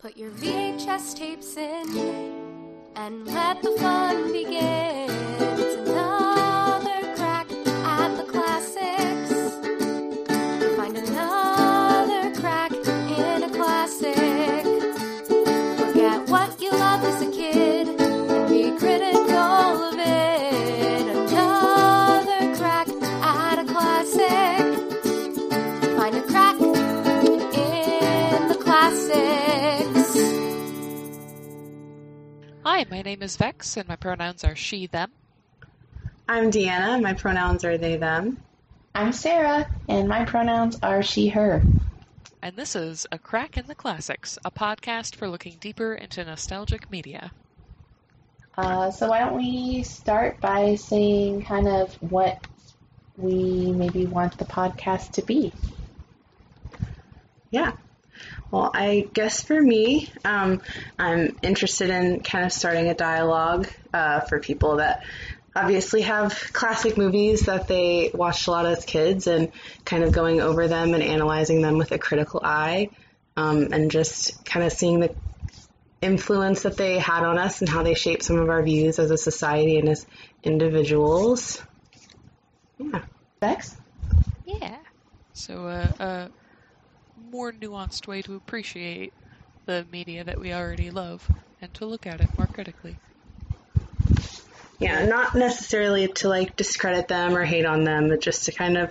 Put your VHS tapes in and let the fun begin. Hi, my name is Vex, and my pronouns are she, them. I'm Deanna. And my pronouns are they, them. I'm Sarah, and my pronouns are she, her. And this is A Crack in the Classics, a podcast for looking deeper into nostalgic media. Uh, so, why don't we start by saying kind of what we maybe want the podcast to be? Yeah. Well, I guess for me, um, I'm interested in kind of starting a dialogue uh, for people that obviously have classic movies that they watched a lot as kids and kind of going over them and analyzing them with a critical eye um, and just kind of seeing the influence that they had on us and how they shaped some of our views as a society and as individuals. Yeah. Vex? Yeah. So, uh, a more nuanced way to appreciate the media that we already love and to look at it more critically. Yeah, not necessarily to like discredit them or hate on them, but just to kind of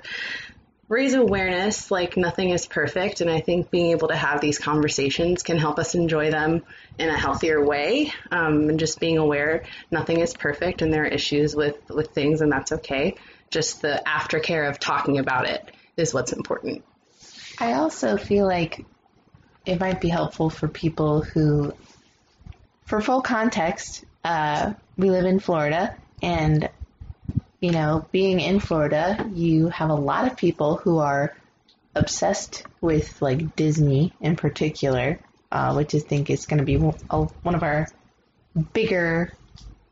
raise awareness like nothing is perfect and i think being able to have these conversations can help us enjoy them in a healthier way um, and just being aware nothing is perfect and there are issues with with things and that's okay just the aftercare of talking about it is what's important I also feel like it might be helpful for people who, for full context, uh, we live in Florida, and you know, being in Florida, you have a lot of people who are obsessed with like Disney in particular, uh, which I think is going to be one of our bigger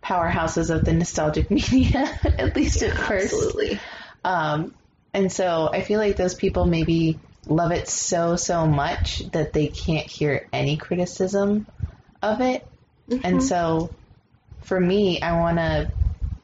powerhouses of the nostalgic media, at least at first. absolutely Um, and so I feel like those people maybe love it so, so much that they can't hear any criticism of it. And mm-hmm. so for me, I want to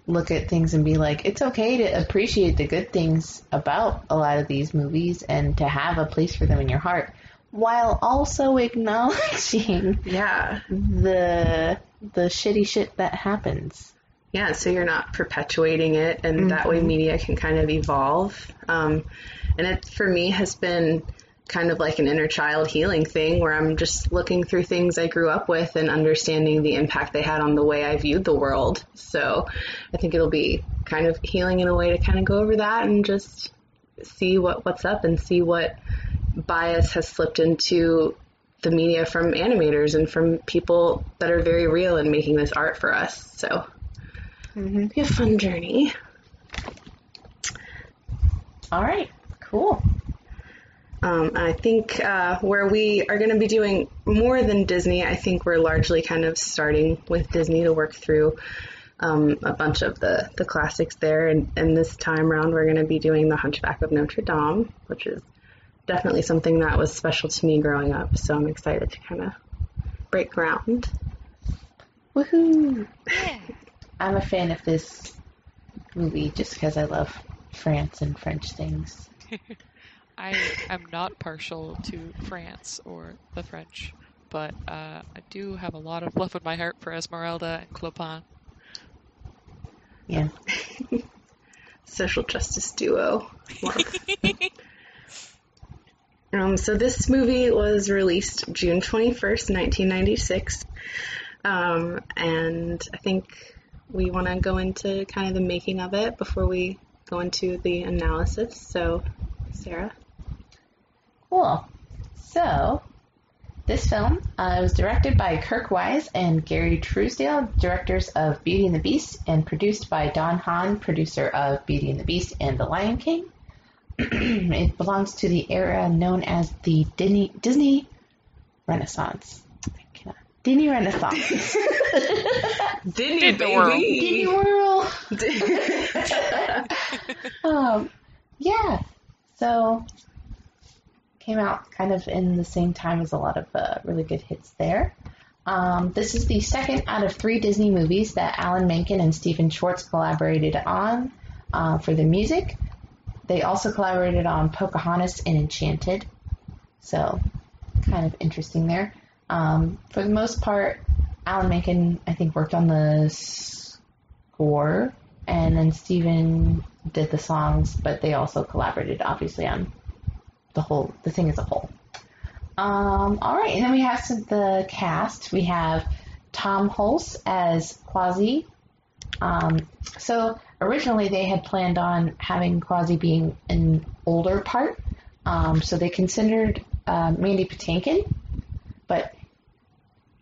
look at things and be like, it's okay to appreciate the good things about a lot of these movies and to have a place for them in your heart while also acknowledging yeah the the shitty shit that happens. Yeah, so you're not perpetuating it, and that way media can kind of evolve. Um, and it, for me, has been kind of like an inner child healing thing where I'm just looking through things I grew up with and understanding the impact they had on the way I viewed the world. So I think it'll be kind of healing in a way to kind of go over that and just see what, what's up and see what bias has slipped into the media from animators and from people that are very real in making this art for us. So be a fun journey. All right, cool. Um, I think uh, where we are going to be doing more than Disney, I think we're largely kind of starting with Disney to work through um, a bunch of the, the classics there. And, and this time around, we're going to be doing The Hunchback of Notre Dame, which is definitely something that was special to me growing up. So I'm excited to kind of break ground. Woohoo! I'm a fan of this movie just because I love France and French things. I am not partial to France or the French, but uh, I do have a lot of love in my heart for Esmeralda and Clopin. Yeah. social justice duo. Um, so this movie was released June 21st, 1996. Um, and I think we want to go into kind of the making of it before we go into the analysis. So, Sarah? Cool. So, this film uh, was directed by Kirk Wise and Gary Trousdale, directors of Beauty and the Beast, and produced by Don Hahn, producer of Beauty and the Beast and The Lion King. it belongs to the era known as the Disney, Disney Renaissance. I cannot- Disney Renaissance. Disney, Disney World. Disney World. um, yeah. So came out kind of in the same time as a lot of uh, really good hits there. Um, this is the second out of three Disney movies that Alan Menken and Stephen Schwartz collaborated on uh, for the music. They also collaborated on Pocahontas and Enchanted, so kind of interesting there. Um, for the most part, Alan Menken, I think, worked on the score, and then Stephen did the songs, but they also collaborated, obviously, on the whole, the thing as a whole. Um, all right, and then we have some, the cast. We have Tom Hulce as Quasi. Um, so originally they had planned on having Quasi being an older part, um, so they considered uh, Mandy Patinkin, but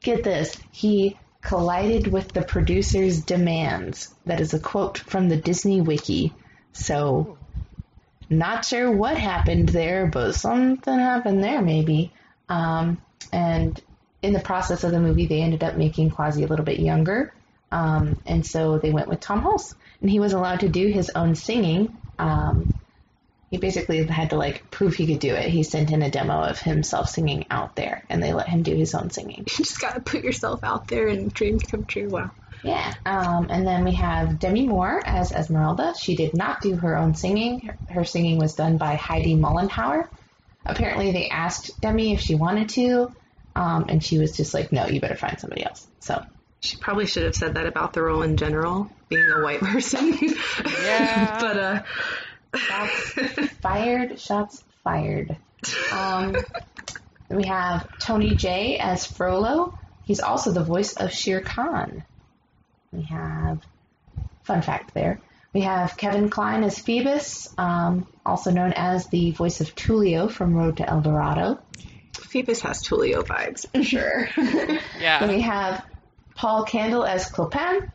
get this, he collided with the producer's demands. That is a quote from the Disney Wiki. So, not sure what happened there, but something happened there maybe. Um, and in the process of the movie, they ended up making Quasi a little bit younger. Um, and so they went with Tom Hulce. And he was allowed to do his own singing. Um, he basically had to like prove he could do it. He sent in a demo of himself singing out there, and they let him do his own singing. You just gotta put yourself out there and dreams come true. Wow. Yeah. Um, and then we have Demi Moore as Esmeralda. She did not do her own singing. Her, her singing was done by Heidi Mollenhauer. Apparently, they asked Demi if she wanted to, um, and she was just like, "No, you better find somebody else." So She probably should have said that about the role in general, being a white person. Yeah. but uh, shots fired. Shots fired. Um, we have Tony Jay as Frollo. He's also the voice of Shere Khan. We have fun fact there. We have Kevin Kline as Phoebus, um, also known as the voice of Tulio from Road to El Dorado. Phoebus has Tulio vibes for sure. Then Yeah. we have Paul Kandel as Clopin,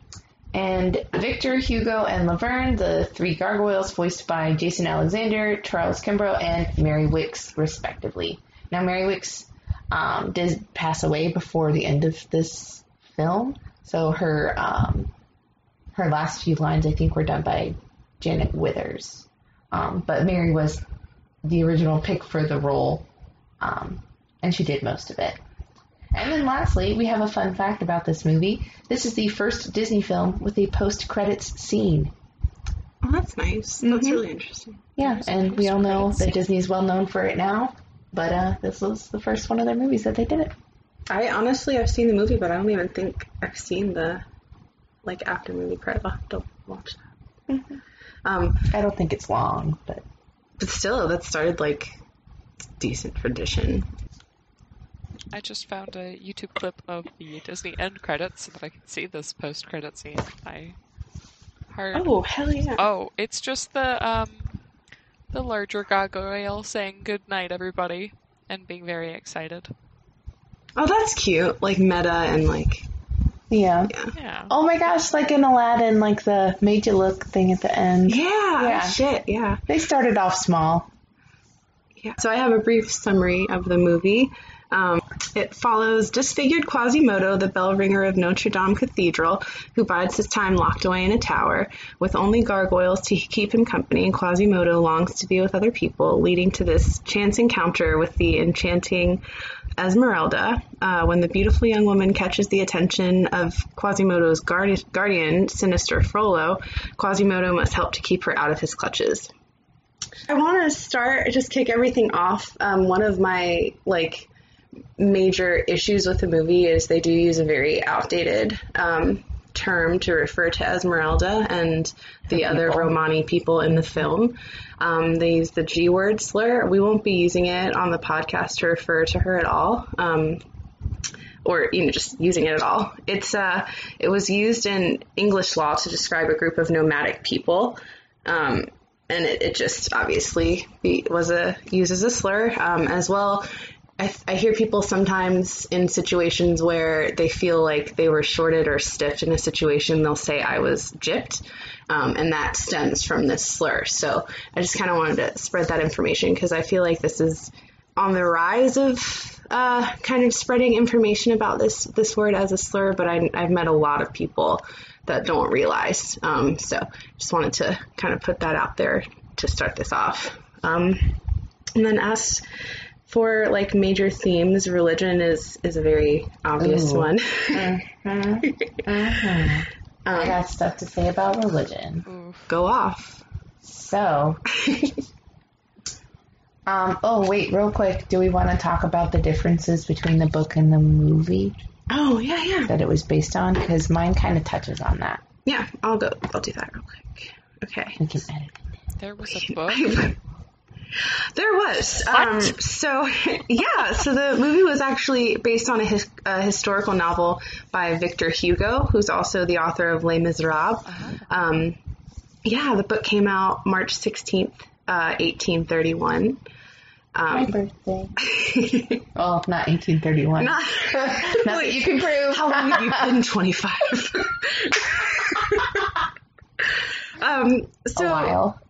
and Victor, Hugo, and Laverne, the three gargoyles, voiced by Jason Alexander, Charles Kimbrough, and Mary Wickes, respectively. Now, Mary Wickes um, did pass away before the end of this film, so her um, her last few lines, I think, were done by Janet Withers. Um, but Mary was the original pick for the role, um, and she did most of it. And then lastly, we have a fun fact about this movie. This is the first Disney film with a post-credits scene. Oh, that's nice. That's Mhm. really interesting. Yeah, and we all know that Disney's well known for it now, but uh, this was the first one of their movies that they did it. I honestly, I've seen the movie, but I don't even think I've seen the like after movie credit. I'll have to watch that. Um, I don't think it's long, but but still, that started like decent tradition. I just found a YouTube clip of the Disney end credits so that I can see this post credit scene. I heard. Oh hell yeah! Oh, it's just the um the larger gargoyle saying good night everybody and being very excited. Oh, that's cute. Like meta and like yeah. yeah. Yeah. Oh my gosh, like in Aladdin, like the made you look thing at the end. Yeah, Yeah. shit, yeah. They started off small. Yeah. So I have a brief summary of the movie. Um, it follows disfigured Quasimodo, the bell ringer of Notre Dame Cathedral, who bides his time locked away in a tower, with only gargoyles to keep him company, and Quasimodo longs to be with other people, leading to this chance encounter with the enchanting Esmeralda. Uh, when the beautiful young woman catches the attention of Quasimodo's guardi- guardian, sinister Frollo, Quasimodo must help to keep her out of his clutches. I want to start just kick everything off. Um, one of my like major issues with the movie is they do use a very outdated um, term to refer to Esmeralda and the other. Romani people in the film. Um, they use the G word slur. We won't be using it on the podcast to refer to her at all. Um, or you know just using it at all. It's uh, it was used in English law to describe a group of nomadic people, um, and it, it just obviously be, was a used as a slur um, as well. I, I hear people sometimes in situations where they feel like they were shorted or stiffed in a situation, they'll say I was gypped, um, and that stems from this slur. So I just kind of wanted to spread that information because I feel like this is on the rise of uh, kind of spreading information about this this word as a slur, but I, I've met a lot of people that don't realize. Um, so just wanted to kind of put that out there to start this off. Um, and then as for like major themes, religion is is a very obvious Ooh. one. Mhm. I um, got stuff to say about religion. Go off. So, um, oh wait, real quick, do we want to talk about the differences between the book and the movie Oh yeah, yeah, that it was based on? Because mine kind of touches on that. yeah. I'll go. I'll do that real quick. Okay. We can edit. There was a book. There was. What? Um, so, yeah, so the movie was actually based on a, his, a historical novel by Victor Hugo, who's also the author of Les Miserables. Um, yeah, the book came out March 16th, uh, 1831. My Um, birthday. Oh, not 1831. not, Not that you can prove. How long have you been 25? um, so, a while.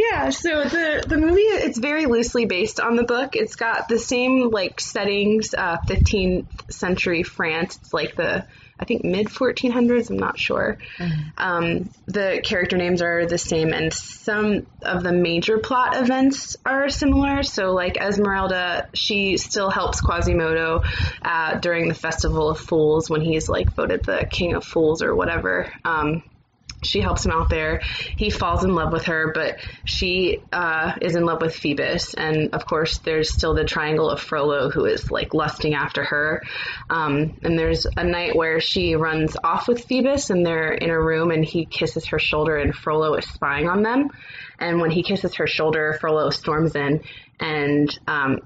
Yeah, so the the movie it's very loosely based on the book. It's got the same like settings, uh, 15th century France. It's like the I think mid 1400s. I'm not sure. Um, the character names are the same, and some of the major plot events are similar. So, like Esmeralda, she still helps Quasimodo uh, during the Festival of Fools when he's like voted the King of Fools or whatever. Um, she helps him out there. He falls in love with her, but she uh, is in love with Phoebus. And of course, there's still the triangle of Frollo who is like lusting after her. Um, and there's a night where she runs off with Phoebus and they're in a room and he kisses her shoulder and Frollo is spying on them. And when he kisses her shoulder, Frollo storms in and um,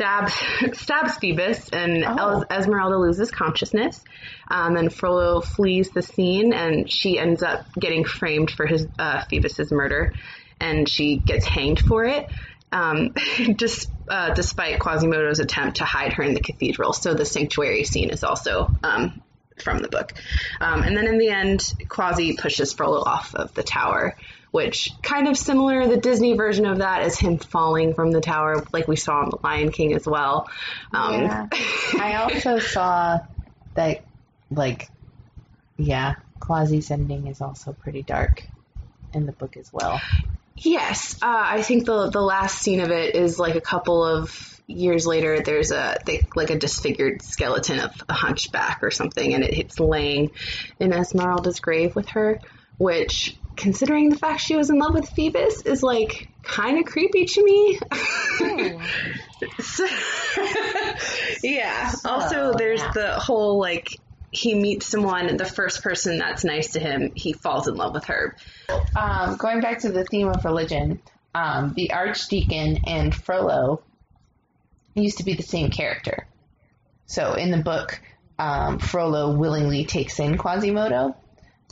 stabs stabs Phoebus, and Oh. Es- Esmeralda loses consciousness. Um, and Frollo flees the scene, and she ends up getting framed for his uh, Phoebus's murder, and she gets hanged for it. Um, just, uh, despite Quasimodo's attempt to hide her in the cathedral, so the sanctuary scene is also um, from the book. Um, and then in the end, Quasi pushes Frollo off of the tower, which kind of similar. The Disney version of that is him falling from the tower, like we saw in The Lion King as well. Um, Yeah. I also saw that, like, yeah, Quasi's ending is also pretty dark in the book as well. Yes, uh, I think the the last scene of it is like a couple of years later. There's a they, like a disfigured skeleton of a hunchback or something, and it, it's laying in Esmeralda's grave with her. Which, considering the fact she was in love with Phoebus, is like kind of creepy to me. So- yeah. also, there's yeah. the whole like he meets someone, and the first person that's nice to him, he falls in love with her. Um, going back to the theme of religion, um, the Archdeacon and Frollo used to be the same character. So in the book, um, Frollo willingly takes in Quasimodo,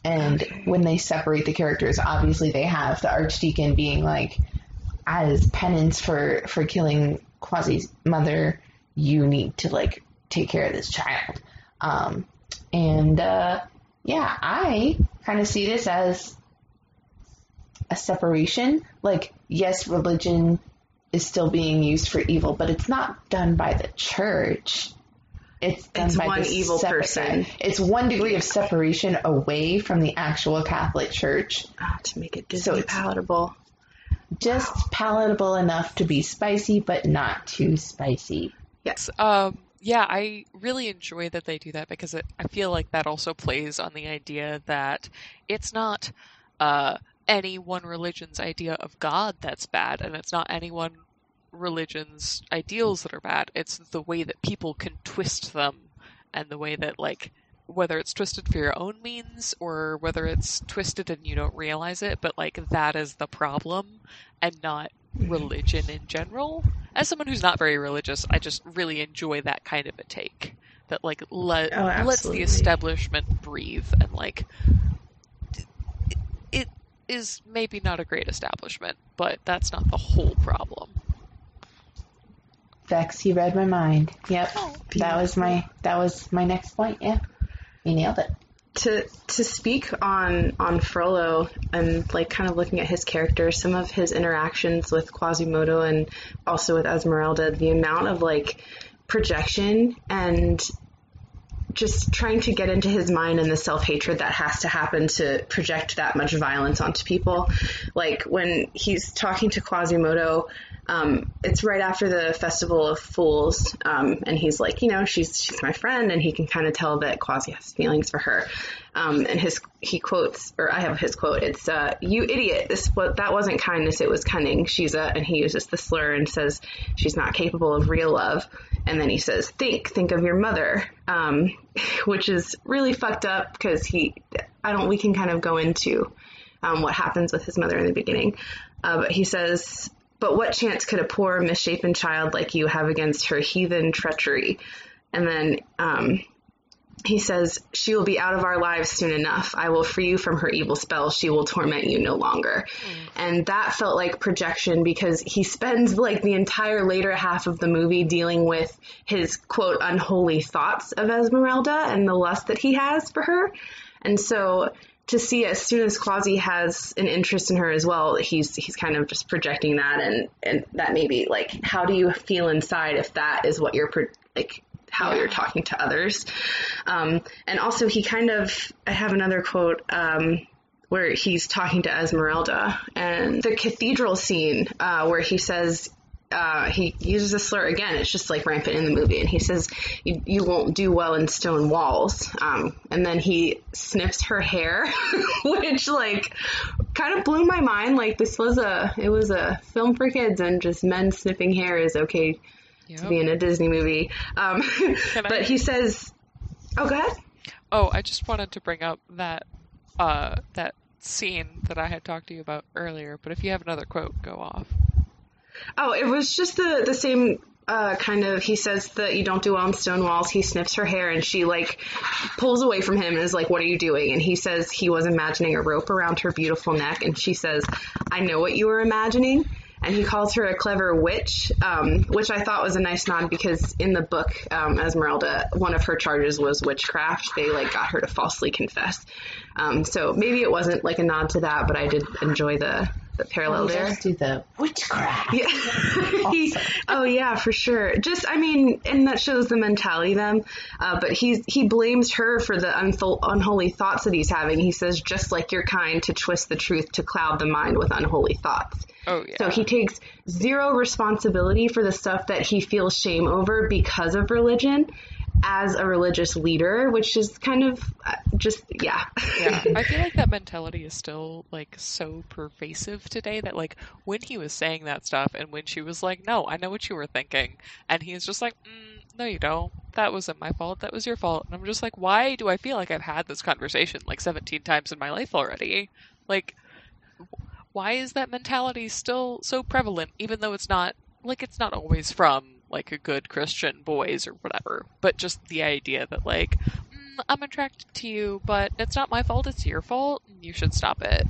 and when they separate the characters, obviously they have the Archdeacon being like, as penance for for killing Quasi's mother, you need to like take care of this child. Um, and uh, yeah, I kind of see this as a separation. Like, yes, religion is still being used for evil, but it's not done by the church. It's done It's by one evil separate person. It's one degree of separation away from the actual Catholic Church, Ah, to make it So Disney it's- palatable. just palatable enough to be spicy, but not too spicy. Yes. Um, yeah, I really enjoy that they do that because it, I feel like that also plays on the idea that it's not uh, any one religion's idea of God that's bad, and it's not any one religion's ideals that are bad. It's the way that people can twist them, and the way that like whether it's twisted for your own means or whether it's twisted and you don't realize it, but like that is the problem, and not mm-hmm. religion in general. As someone who's not very religious, I just really enjoy that kind of a take. That like let Oh, lets the establishment breathe and like it, it is maybe not a great establishment, but that's not the whole problem. Vex, you read my mind. Yep, oh, that was my that was my next point. Yeah, you nailed it. to to speak on on Frollo and like kind of looking at his character, some of his interactions with Quasimodo and also with Esmeralda, the amount of like projection and just trying to get into his mind and the self hatred that has to happen to project that much violence onto people. Like when he's talking to Quasimodo, um, it's right after the Festival of Fools, um, and he's like, you know, she's she's my friend, and he can kind of tell that Quasi has feelings for her. Um, and his he quotes, or I have his quote. It's uh, "You idiot! This what that wasn't kindness. It was cunning." She's a, and he uses the slur and says she's not capable of real love. And then he says, "Think, think of your mother," um, which is really fucked up because he, I don't. We can kind of go into um, what happens with his mother in the beginning, uh, but he says, "But what chance could a poor, misshapen child like you have against her heathen treachery?" And then um, he says, She will be out of our lives soon enough. I will free you from her evil spell. She will torment you no longer. Mm. And that felt like projection because he spends like the entire later half of the movie dealing with his quote unholy thoughts of Esmeralda and the lust that he has for her. And so to see as soon as Quasi has an interest in her as well, he's he's kind of just projecting that and and that maybe like how do you feel inside if that is what you're pro- like how you're talking to others. Um, and also, he kind of, I have another quote um, where he's talking to Esmeralda and the cathedral scene uh, where he says, uh, he uses a slur again. It's just like rampant in the movie, and he says, "You, you won't do well in stone walls." Um, and then he sniffs her hair, which like kind of blew my mind. Like this was a, it was a film for kids, and just men sniffing hair is okay yep. to be in a Disney movie. Um, but I... he says, "Oh, go ahead." Oh, I just wanted to bring up that uh, that scene that I had talked to you about earlier. But if you have another quote, go off. Oh, it was just the the same uh, kind of he says that you don't do well on stone walls. He sniffs her hair and she like pulls away from him and is like, "What are you doing?" And he says he was imagining a rope around her beautiful neck, and she says, "I know what you were imagining." and he calls her a clever witch, um, which I thought was a nice nod because in the book, um, Esmeralda, one of her charges was witchcraft. They like got her to falsely confess. Um, so maybe it wasn't like a nod to that, but I did enjoy the the parallel oh, there. Do the witchcraft. Yeah. he, oh yeah, for sure. Just I mean, and that shows the mentality of them. Uh, but he's he blames her for the unfo- unholy thoughts that he's having. He says, just like you're kind to twist the truth to cloud the mind with unholy thoughts. Oh yeah. So he takes zero responsibility for the stuff that he feels shame over because of religion as a religious leader, which is kind of uh, just yeah. yeah, I feel like that mentality is still like so pervasive today that like when he was saying that stuff and when she was like, "No, I know what you were thinking," and he's just like, mm, "No, you don't. That wasn't my fault. That was your fault." And I'm just like, "Why do I feel like I've had this conversation like 17 times in my life already?" Like why is that mentality still so prevalent, even though it's not like it's not always from like a good Christian boys or whatever, but just the idea that like mm, I'm attracted to you, but it's not my fault; it's your fault, and you should stop it.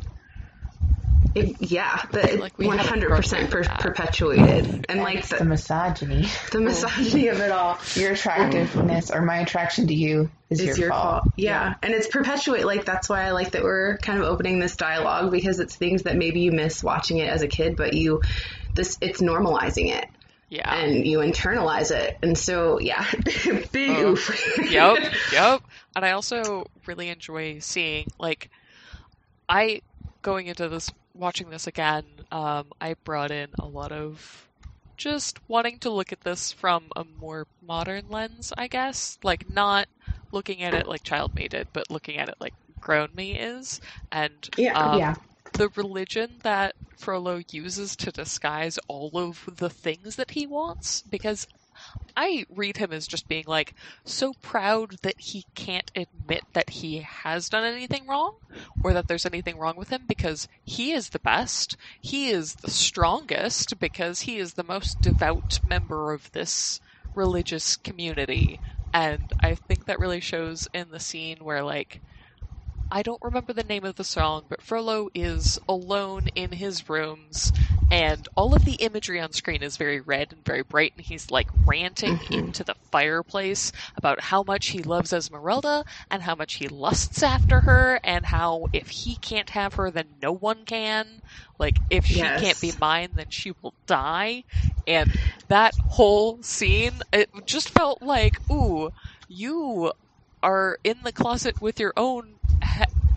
It, yeah, the, one hundred percent perpetuated, and like the, the, misogyny, the misogyny of it all. Your attractiveness or my attraction to you is, your, your, fault. fault. Yeah. yeah. and it's perpetuate. Like that's why I like that we're kind of opening this dialogue because it's things that maybe you miss watching it as a kid, but you this it's normalizing it. Yeah. And you internalize it. And so, yeah, big uh, oof. yep, yep. And I also really enjoy seeing, like, I, going into this watching this again, um, I brought in a lot of just wanting to look at this from a more modern lens, I guess. Like, not looking at it like Child Me did, but looking at it like Grown Me is. And yeah, um, yeah. The religion that Frollo uses to disguise all of the things that he wants, because I read him as just being like so proud that he can't admit that he has done anything wrong or that there's anything wrong with him because he is the best. He is the strongest because he is the most devout member of this religious community. And I think that really shows in the scene where like I don't remember the name of the song, but Frollo is alone in his rooms, and all of the imagery on screen is very red and very bright, and he's like ranting mm-hmm. into the fireplace about how much he loves Esmeralda, and how much he lusts after her, and how if he can't have her, then no one can. Like, if she yes. can't be mine, then she will die. And that whole scene, it just felt like, ooh, you are in the closet with your own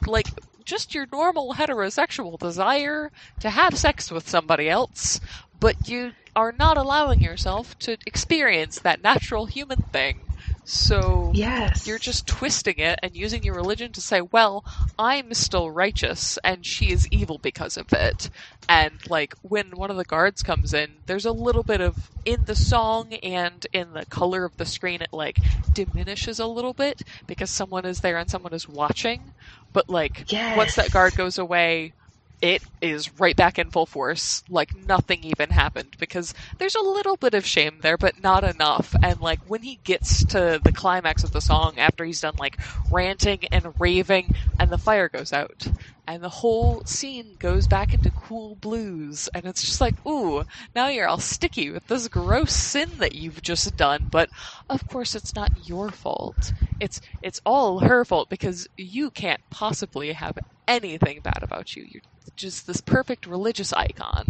like just your normal heterosexual desire to have sex with somebody else, but you are not allowing yourself to experience that natural human thing. So Yes. you're just twisting it and using your religion to say, well, I'm still righteous and she is evil because of it. And like when one of the guards comes in, there's a little bit of in the song and in the color of the screen it like diminishes a little bit because someone is there and someone is watching. But like Yes. once that guard goes away, it is right back in full force, like nothing even happened, because there's a little bit of shame there, but not enough. And like when he gets to the climax of the song, after he's done like ranting and raving, and the fire goes out, and the whole scene goes back into cool blues, and it's just like, ooh, now you're all sticky with this gross sin that you've just done, but of course it's not your fault. It's it's all her fault because you can't possibly have anything bad about you. You're just this perfect religious icon.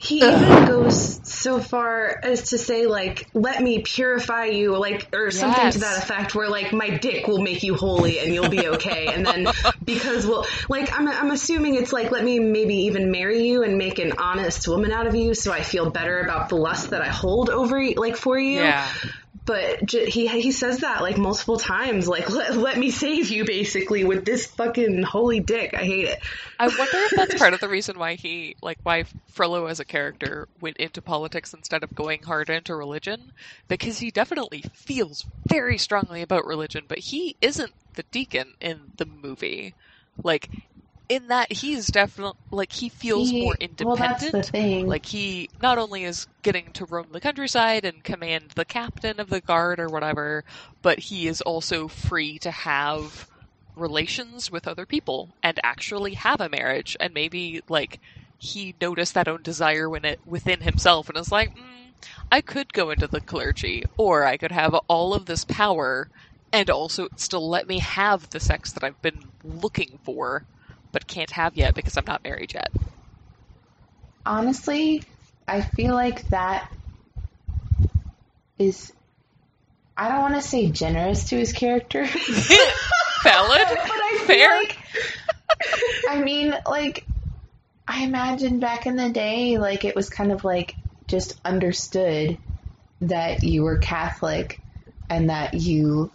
He even goes so far as to say, like, let me purify you, like, or something Yes. to that effect, where, like, my dick will make you holy and you'll be okay. and then, because, well, like, I'm, I'm assuming it's like, let me maybe even marry you and make an honest woman out of you so I feel better about the lust that I hold over, like, for you. Yeah. But j- he he says that like multiple times, like let, let me save you basically with this fucking holy dick. I hate it. I wonder if that's part of the reason why he, like, why Frollo as a character went into politics instead of going hard into religion. Because he definitely feels very strongly about religion, but he isn't the deacon in the movie. Like, in that he's definitely, like, he feels He- more Well, that's independent. the thing. Like he not only is getting to roam the countryside and command the captain of the guard or whatever, but he is also free to have relations with other people and actually have a marriage and maybe like he noticed that own desire when it within himself and is like mm, I could go into the clergy or I could have all of this power and also still let me have the sex that I've been looking for but can't have yet because I'm not married yet. honestly, I feel like that is. I don't want to say generous to his character. Valid. but I feel Fair. like I mean, like I imagine back in the day, like it was kind of like just understood that you were Catholic and that you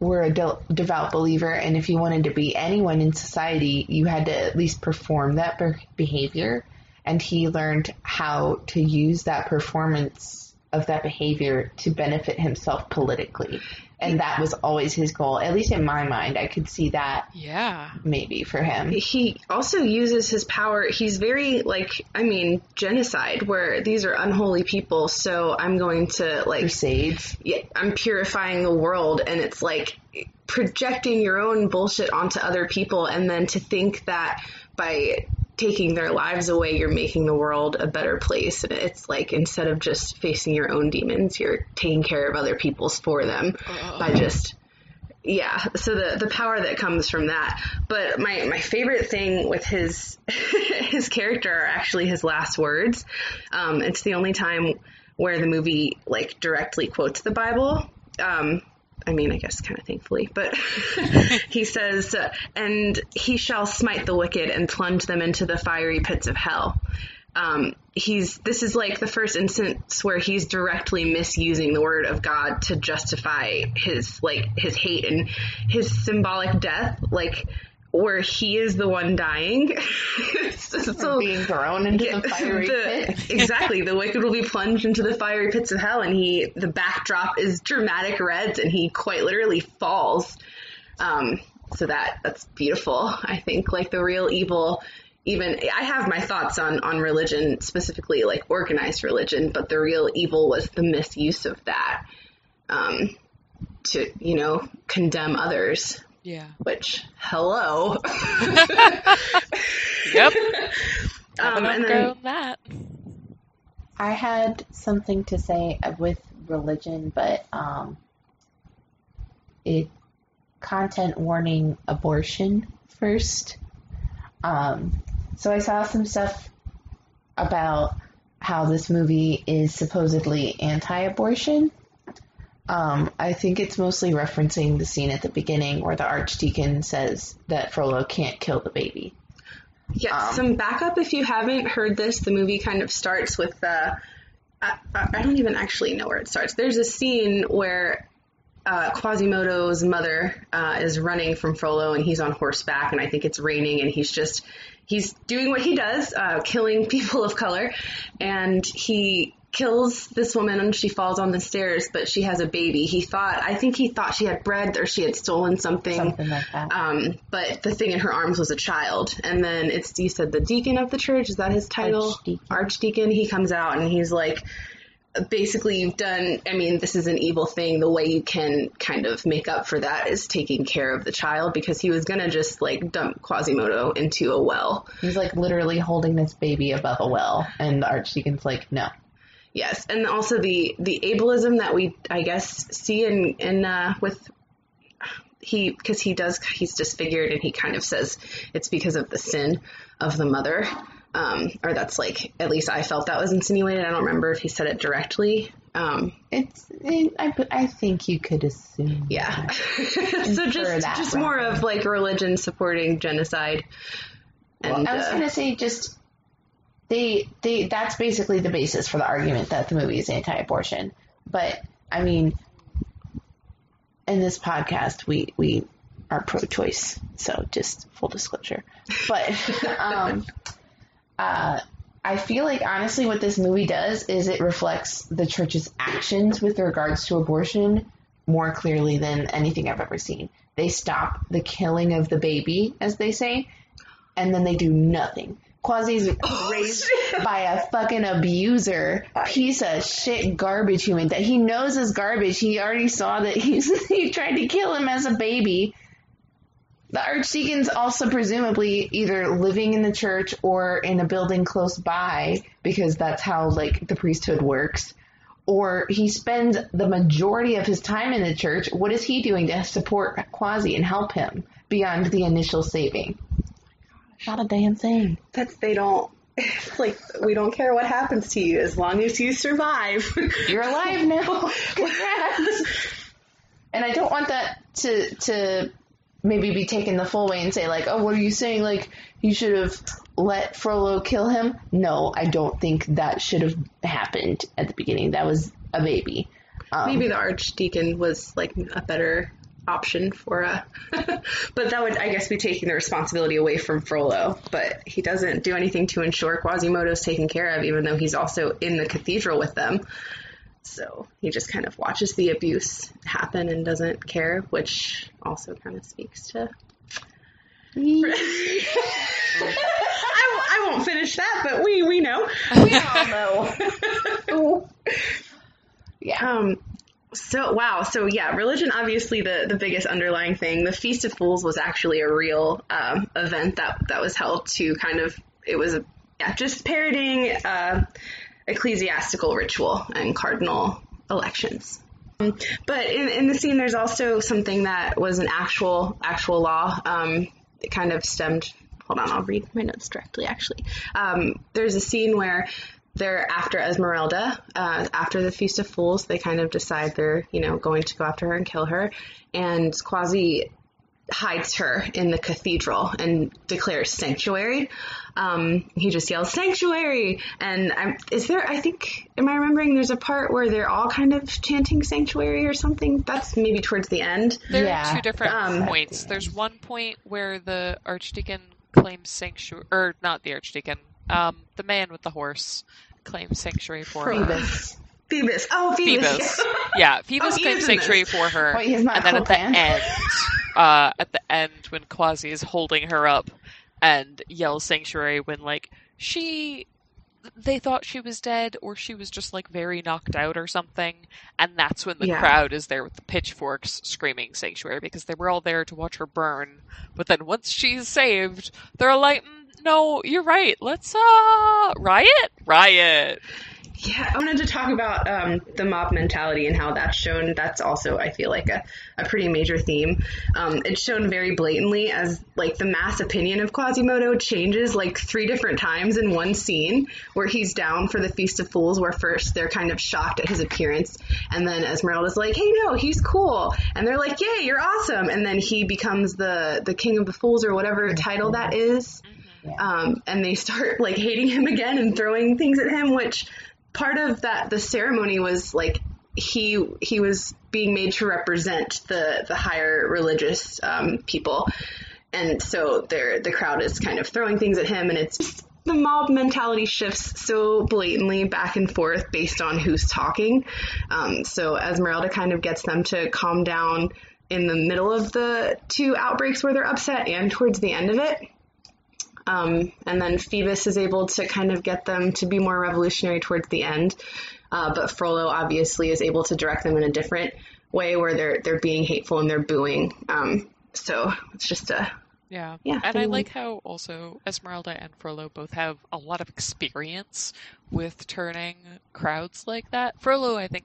were a de- devout believer, and if you wanted to be anyone in society, you had to at least perform that be- behavior. And he learned how to use that performance of that behavior to benefit himself politically. And that was always his goal. At least in my mind, I could see that Yeah. maybe for him. he also uses his power. He's very like, I mean, genocide, where these are unholy people. So I'm going to like, Crusades. yeah, I'm purifying the world, and it's like projecting your own bullshit onto other people, and then to think that by taking their lives away, you're making the world a better place. And it's like instead of just facing your own demons, you're taking care of other people's for them by just yeah. So the the power that comes from that. But my my favorite thing with his his character are actually his last words. Um it's the only time where the movie like directly quotes the bible. Um I mean, I guess kind of thankfully, but he says, and he shall smite the wicked and plunge them into the fiery pits of hell. Um, he's this is like the first instance where he's directly misusing the word of God to justify his like his hate and his symbolic death, like where he is the one dying. so, so- being thrown into the fiery the- pit. exactly. The wicked will be plunged into the fiery pits of hell, and he the backdrop is dramatic reds, and he quite literally falls. Um, so that that's beautiful. I think like the real evil. Even I have my thoughts on on religion specifically, like organized religion, but the real evil was the misuse of that um, to you know condemn others. Yeah. Which hello. Yep. Um, and then that. I had something to say with religion, but um, it content warning abortion first. Um, so I saw some stuff about how this movie is supposedly anti-abortion. Um, I think it's mostly referencing the scene at the beginning where the archdeacon says that Frollo can't kill the baby. Yeah, Um, some backup if you haven't heard this. The movie kind of starts with uh, I, I don't even actually know where it starts. There's a scene where uh, Quasimodo's mother uh, is running from Frollo and he's on horseback, and I think it's raining, and he's just he's doing what he does, uh, killing people of color, and he kills this woman and she falls on the stairs, but she has a baby. He thought, I think he thought she had bread or she had stolen something. Something like that. Um, but the thing in her arms was a child. And then it's, you said the deacon of the church, is that his title? Archdeacon. Archdeacon. He comes out and he's like, basically, you've done, I mean, this is an evil thing. The way you can kind of make up for that is taking care of the child because he was going to just like dump Quasimodo into a well. He's like literally holding this baby above a well, and the archdeacon's like, no. Yes, and also the the ableism that we I guess see in in uh, with he because he does he's disfigured and he kind of says it's because of the sin of the mother. Um, or that's like at least I felt that was insinuated. I don't remember if he said it directly. Um, It's. It, I. I think you could assume. yeah. so just that just from more of like religion supporting genocide. And I was uh, gonna say just they they that's basically the basis for the argument that the movie is anti-abortion. But I mean, in this podcast, we we are pro-choice, so just full disclosure. But um, uh, I feel like honestly, what this movie does is it reflects the church's actions with regards to abortion more clearly than anything I've ever seen. They stop the killing of the baby, as they say, and then they do nothing. Quasi's oh, raised by a fucking abuser, piece of shit garbage human that he knows is garbage. He already saw that he's he tried to kill him as a baby. The archdeacon's also presumably either living in the church or in a building close by because that's how like the priesthood works. Or he spends the majority of his time in the church. What is he doing to support Quasi and help him beyond the initial saving? Not a damn thing. that's they don't like we don't care what happens to you as long as you survive. You're alive now. Congrats. and I don't want that to to maybe be taken the full way and say like, oh, what are you saying? Like you should have let Frollo kill him? No, I don't think that should have happened at the beginning. That was a baby. Um, Maybe the archdeacon was like a better option for a, but that would I guess be taking the responsibility away from Frollo. But he doesn't do anything to ensure Quasimodo's taken care of, even though he's also in the cathedral with them. So he just kind of watches the abuse happen and doesn't care, which also kind of speaks to. I, I won't finish that, but we we know. we all know. yeah. Um, so wow, so yeah, religion obviously the the biggest underlying thing. The Feast of Fools was actually a real um, event that that was held to kind of it was a, yeah, just parodying uh, ecclesiastical ritual and cardinal elections. Um, But in, in the scene, there's also something that was an actual actual law. Um, it kind of stemmed. Hold on, I'll read my notes directly. Actually, um, there's a scene where they're after Esmeralda. Uh, after the Feast of Fools, they kind of decide they're you know going to go after her and kill her, and Quasi hides her in the cathedral and declares sanctuary. Um, he just yells sanctuary, and I'm, is there? I think am I remembering? There's a part where they're all kind of chanting sanctuary or something. That's maybe towards the end. There Yeah. are two different Um, points. There's one point where the archdeacon claims sanctuary, or not the archdeacon, um, the man with the horse claims sanctuary for her. Phoebus. Phoebus. Oh, Phoebus. Phoebus. Yeah, Phoebus Oh, claims in this. sanctuary for her. He's and then at the end, uh, at the end when Quasi is holding her up and yells sanctuary when like she they thought she was dead or she was just like very knocked out or something and that's when the Yeah. crowd is there with the pitchforks screaming sanctuary because they were all there to watch her burn but then once she's saved they're like "Mm, no you're right let's uh riot riot Yeah, I wanted to talk about um, the mob mentality and how that's shown. That's also, I feel like, a, a pretty major theme. Um, it's shown very blatantly as, like, the mass opinion of Quasimodo changes, like, three different times in one scene where he's down for the Feast of Fools, where first they're kind of shocked at his appearance, and then Esmeralda's like, hey, no, he's cool. And they're like, yay, you're awesome. And then he becomes the, the King of the Fools or whatever title that is. Um, and they start like hating him again and throwing things at him. Which part of that the ceremony was like he he was being made to represent the the higher religious um, people, and so there the crowd is kind of throwing things at him, and it's the mob mentality shifts so blatantly back and forth based on who's talking. Um, so Esmeralda kind of gets them to calm down in the middle of the two outbreaks where they're upset and towards the end of it. Um, and then Phoebus is able to kind of get them to be more revolutionary towards the end. Uh, but Frollo obviously is able to direct them in a different way where they're they're being hateful and they're booing. Um, so it's just a Yeah. Yeah, And I like how also Esmeralda and Frollo both have a lot of experience with turning crowds like that. Frollo, I think,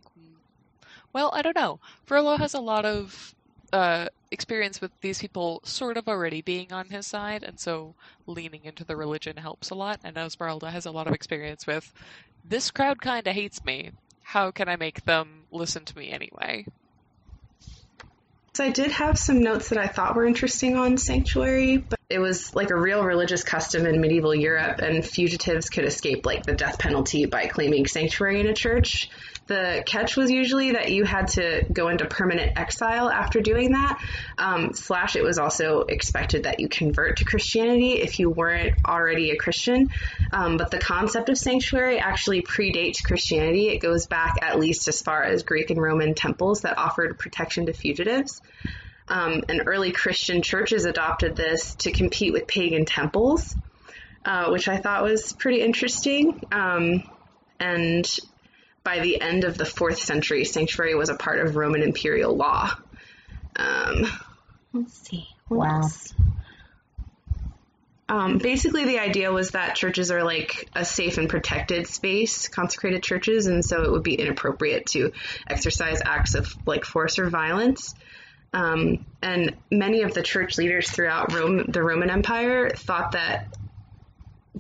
well, I don't know. Frollo has a lot of uh, experience with these people sort of already being on his side, and so leaning into the religion helps a lot. And Esmeralda has a lot of experience with this crowd kind of hates me. How can I make them listen to me anyway? So I did have some notes that I thought were interesting on sanctuary, but it was like a real religious custom in medieval Europe, and fugitives could escape like the death penalty by claiming sanctuary in a church. The catch was usually that you had to go into permanent exile after doing that. Um, slash, it was also expected that you convert to Christianity if you weren't already a Christian. Um, but the concept of sanctuary actually predates Christianity. It goes back at least as far as Greek and Roman temples that offered protection to fugitives. Um, and early Christian churches adopted this to compete with pagan temples, uh, which I thought was pretty interesting. Um, and by the end of the fourth century, sanctuary was a part of Roman imperial law. Um, let's see. what Wow. else? Um, basically, the idea was that churches are like a safe and protected space, consecrated churches, and so it would be inappropriate to exercise acts of like force or violence. Um, and many of the church leaders throughout Rome, the Roman Empire thought that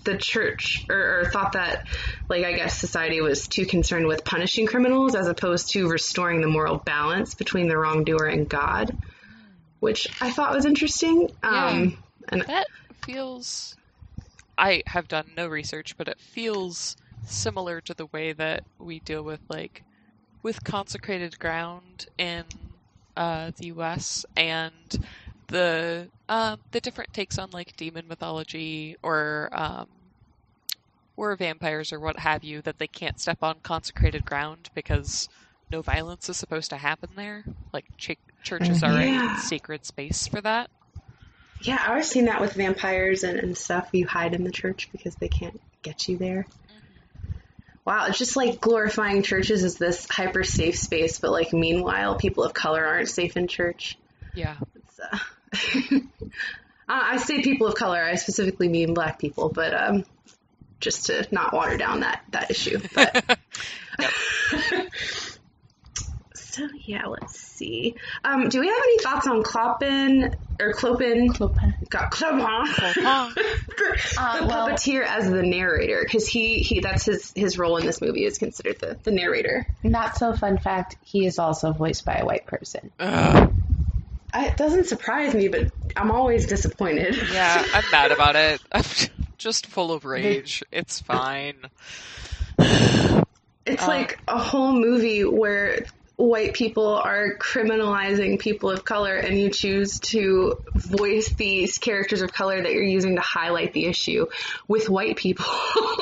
the church, or, or thought that, like, I guess society was too concerned with punishing criminals as opposed to restoring the moral balance between the wrongdoer and God, which I thought was interesting. Um, and That feels. I have done no research, but it feels similar to the way that we deal with like with consecrated ground in uh, the U.S. and the uh, the different takes on like demon mythology or um, or vampires or what have you that they can't step on consecrated ground because no violence is supposed to happen there. Like ch- churches are Yeah. a sacred space for that. Yeah, I always seen that with vampires and, and stuff. You hide in the church because they can't get you there. Wow, it's just like glorifying churches as this hyper safe space, but like meanwhile, people of color aren't safe in church. Yeah. It's, uh, I I say people of color. I specifically mean black people, but um, just to not water down that that issue. But so yeah, let's see. Um, do we have any thoughts on Kloppen or Clopin? Clopin. Got Clopin. Uh, the well- puppeteer as the narrator because he, he that's his his role in this movie is considered the, the narrator Not so fun fact, he is also voiced by a white person. Ugh. I, it doesn't surprise me but i'm always disappointed yeah, I'm mad about it. I'm just full of rage. It's fine. it's Uh, like a whole movie where white people are criminalizing people of color and you choose to voice these characters of color that you're using to highlight the issue with white people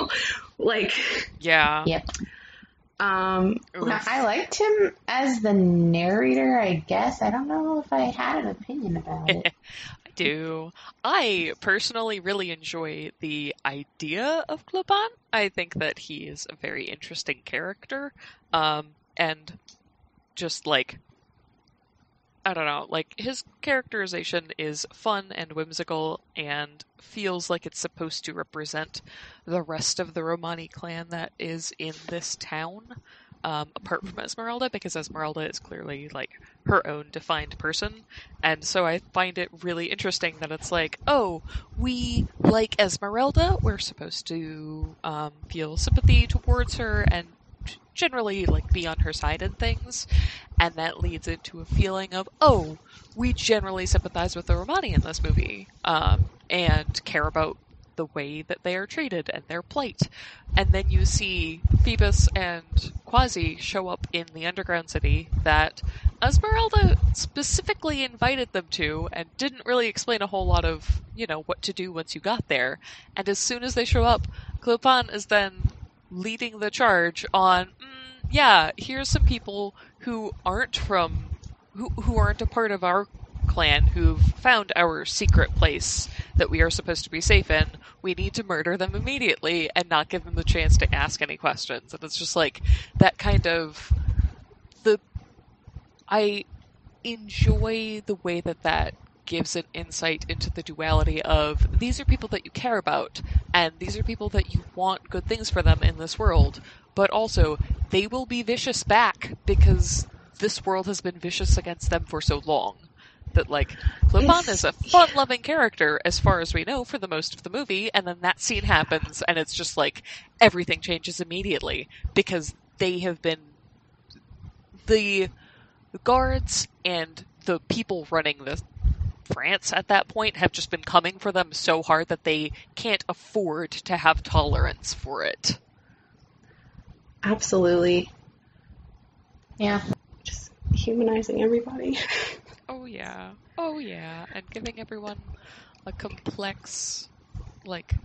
like Yeah. Yep. um Now, I liked him as the narrator, I guess. I don't know if I had an opinion about it. I do. I personally really enjoy the idea of Clopin. I think that he is a very interesting character. Um, and just like, I don't know, like his characterization is fun and whimsical and feels like it's supposed to represent the rest of the Romani clan that is in this town. Um, apart from Esmeralda, because Esmeralda is clearly like her own defined person, and so I find it really interesting that it's like, oh, we like Esmeralda, we're supposed to um, feel sympathy towards her and generally like be on her side in things, and that leads into a feeling of, oh, we generally sympathize with the Romani in this movie, um, and care about the way that they are treated and their plight. And then you see Phoebus and Quasi show up in the underground city that Esmeralda specifically invited them to and didn't really explain a whole lot of, you know, what to do once you got there. And as soon as they show up, clopin is then leading the charge on, mm, yeah, here's some people who aren't from, who, who aren't a part of our clan who've found our secret place that we are supposed to be safe in, we need to murder them immediately and not give them the chance to ask any questions. And it's just like that kind of the I enjoy the way that that gives an insight into the duality of these are people that you care about and these are people that you want good things for them in this world, but also they will be vicious back because this world has been vicious against them for so long that like Clopin is a fun-loving character as far as we know for the most of the movie, and then that scene happens, and it's just like everything changes immediately because they have been the guards and the people running the France at that point have just been coming for them so hard that they can't afford to have tolerance for it. Absolutely. Yeah. Just humanizing everybody. Oh yeah. Oh yeah. And giving everyone a complex like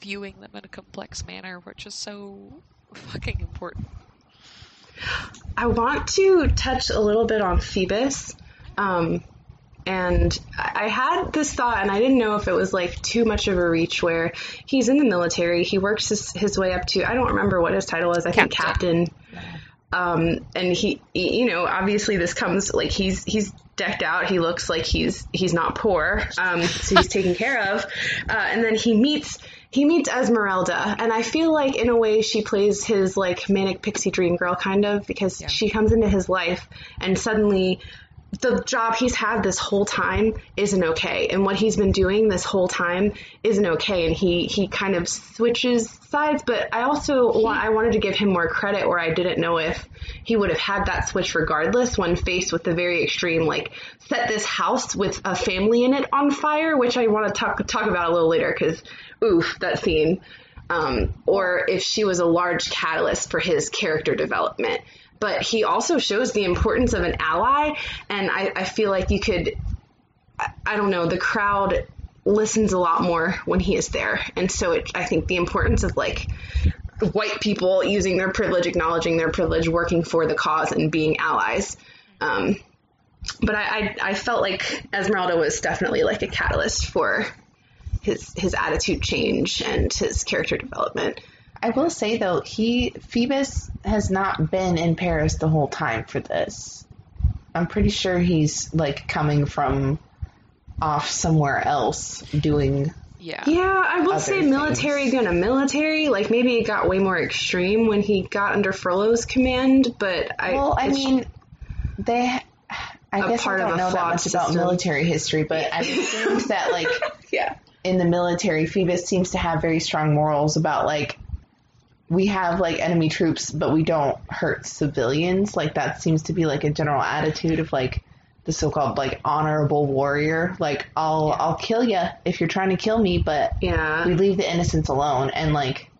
viewing them in a complex manner, which is so fucking important. I want to touch a little bit on Phoebus. Um, and I had this thought, and I didn't know if it was like too much of a reach where he's in the military. He works his, his way up to, I don't remember what his title was, I think captain. Um, and he, he- you know, obviously this comes like he's, he's decked out. He looks like he's, he's not poor. Um, so he's taken care of. Uh, and then he meets, he meets Esmeralda. And I feel like in a way she plays his like manic pixie dream girl kind of because Yeah. she comes into his life and suddenly the job he's had this whole time isn't okay. And what he's been doing this whole time isn't okay. And he he kind of switches sides. But i also want i wanted to give him more credit where i didn't know if he would have had that switch regardless when faced with the very extreme like set this house with a family in it on fire which i want to talk talk about a little later because oof that scene. Um, or if she was a large catalyst for his character development. But he also shows the importance of an ally, and I, I feel like you could, I, don't know, the crowd listens a lot more when he is there, and so it, I think the importance of like white people using their privilege, acknowledging their privilege, working for the cause, and being allies. Um, but I, I, I felt like Esmeralda was definitely like a catalyst for his his attitude change and his character development. I will say though, he Phoebus has not been in Paris the whole time for this. I'm pretty sure he's like coming from off somewhere else doing Yeah. Yeah, I will Other say things. military gonna military. Like maybe it got way more extreme when he got under Frollo's command, but I Well, I mean, they. I guess I part of don't a know that flawed much about military history, but I assumed that like yeah. in the military, Phoebus seems to have very strong morals about like we have like enemy troops, but we don't hurt civilians. Like that seems to be like a general attitude of like the so-called like honorable warrior. Like I'll I'll kill you if you're trying to kill me, but Yeah. we leave the innocents alone. And like,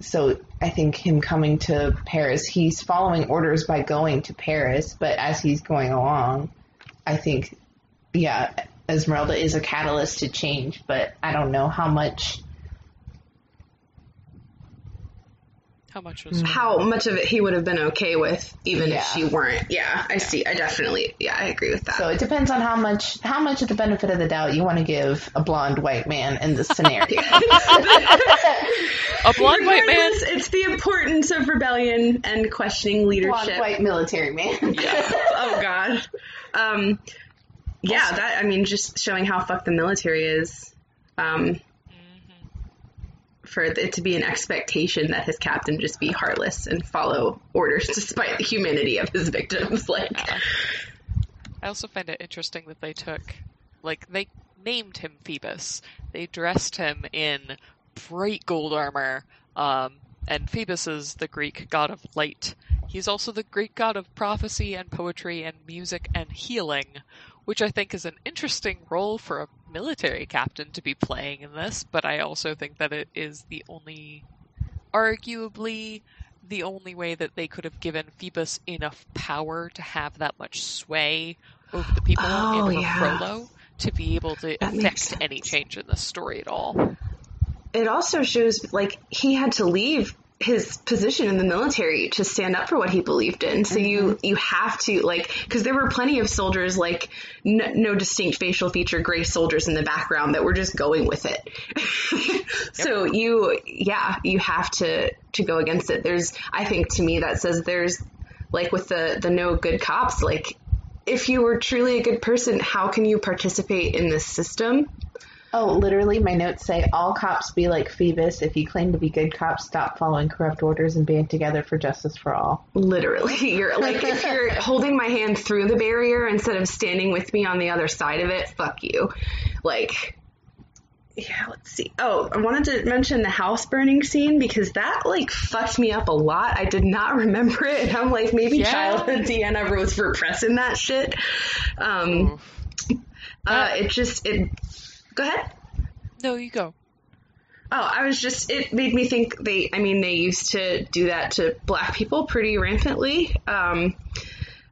so I think him coming to Paris, he's following orders by going to Paris, but as he's going along, I think, yeah, Esmeralda is a catalyst to change, but I don't know how much. How much was How much of it he would have been okay with, even Yeah. if she weren't. Yeah, I see. I definitely. Yeah, I agree with that. So it depends on how much how much of the benefit of the doubt you want to give a blonde white man in this scenario. a blonde white man? It's the importance of rebellion and questioning leadership. blonde white military man. yeah oh God. Um, yeah, that I mean, just showing how fucked the military is. Um, For it to be an expectation that his captain just be heartless and follow orders despite the humanity of his victims. Like, I also find it interesting that they took, like, they named him Phoebus. They dressed him in bright gold armor, um, and Phoebus is the Greek god of light. He's also the Greek god of prophecy and poetry and music and healing, which I think is an interesting role for a military captain to be playing in this, but I also think that it is the only, arguably, the only way that they could have given Phoebus enough power to have that much sway over the people Oh, in yeah. Frollo to be able to That affect any change in the story at all. it also shows like he had to leave his position in the military to stand up for what he believed in. So you mm-hmm. you have to like because there were plenty of soldiers like n- no distinct facial feature gray soldiers in the background that were just going with it. so you yeah you have to to go against it. There's I think to me that says there's like with the the no good cops like if you were truly a good person how can you participate in this system Oh, literally, my notes say all cops be like Phoebus. If you claim to be good cops, stop following corrupt orders and band together for justice for all. Literally, you're like if you're holding my hand through the barrier instead of standing with me on the other side of it, fuck you. Like, yeah, let's see. Oh, I wanted to mention the house burning scene because that like fucked me up a lot. I did not remember it, and I'm like, maybe Yeah. childhood Deanna was repressing that shit. Um, uh, it just it. Go ahead. No, you go. Oh, I was just, it made me think they, I mean, they used to do that to black people pretty rampantly. Um,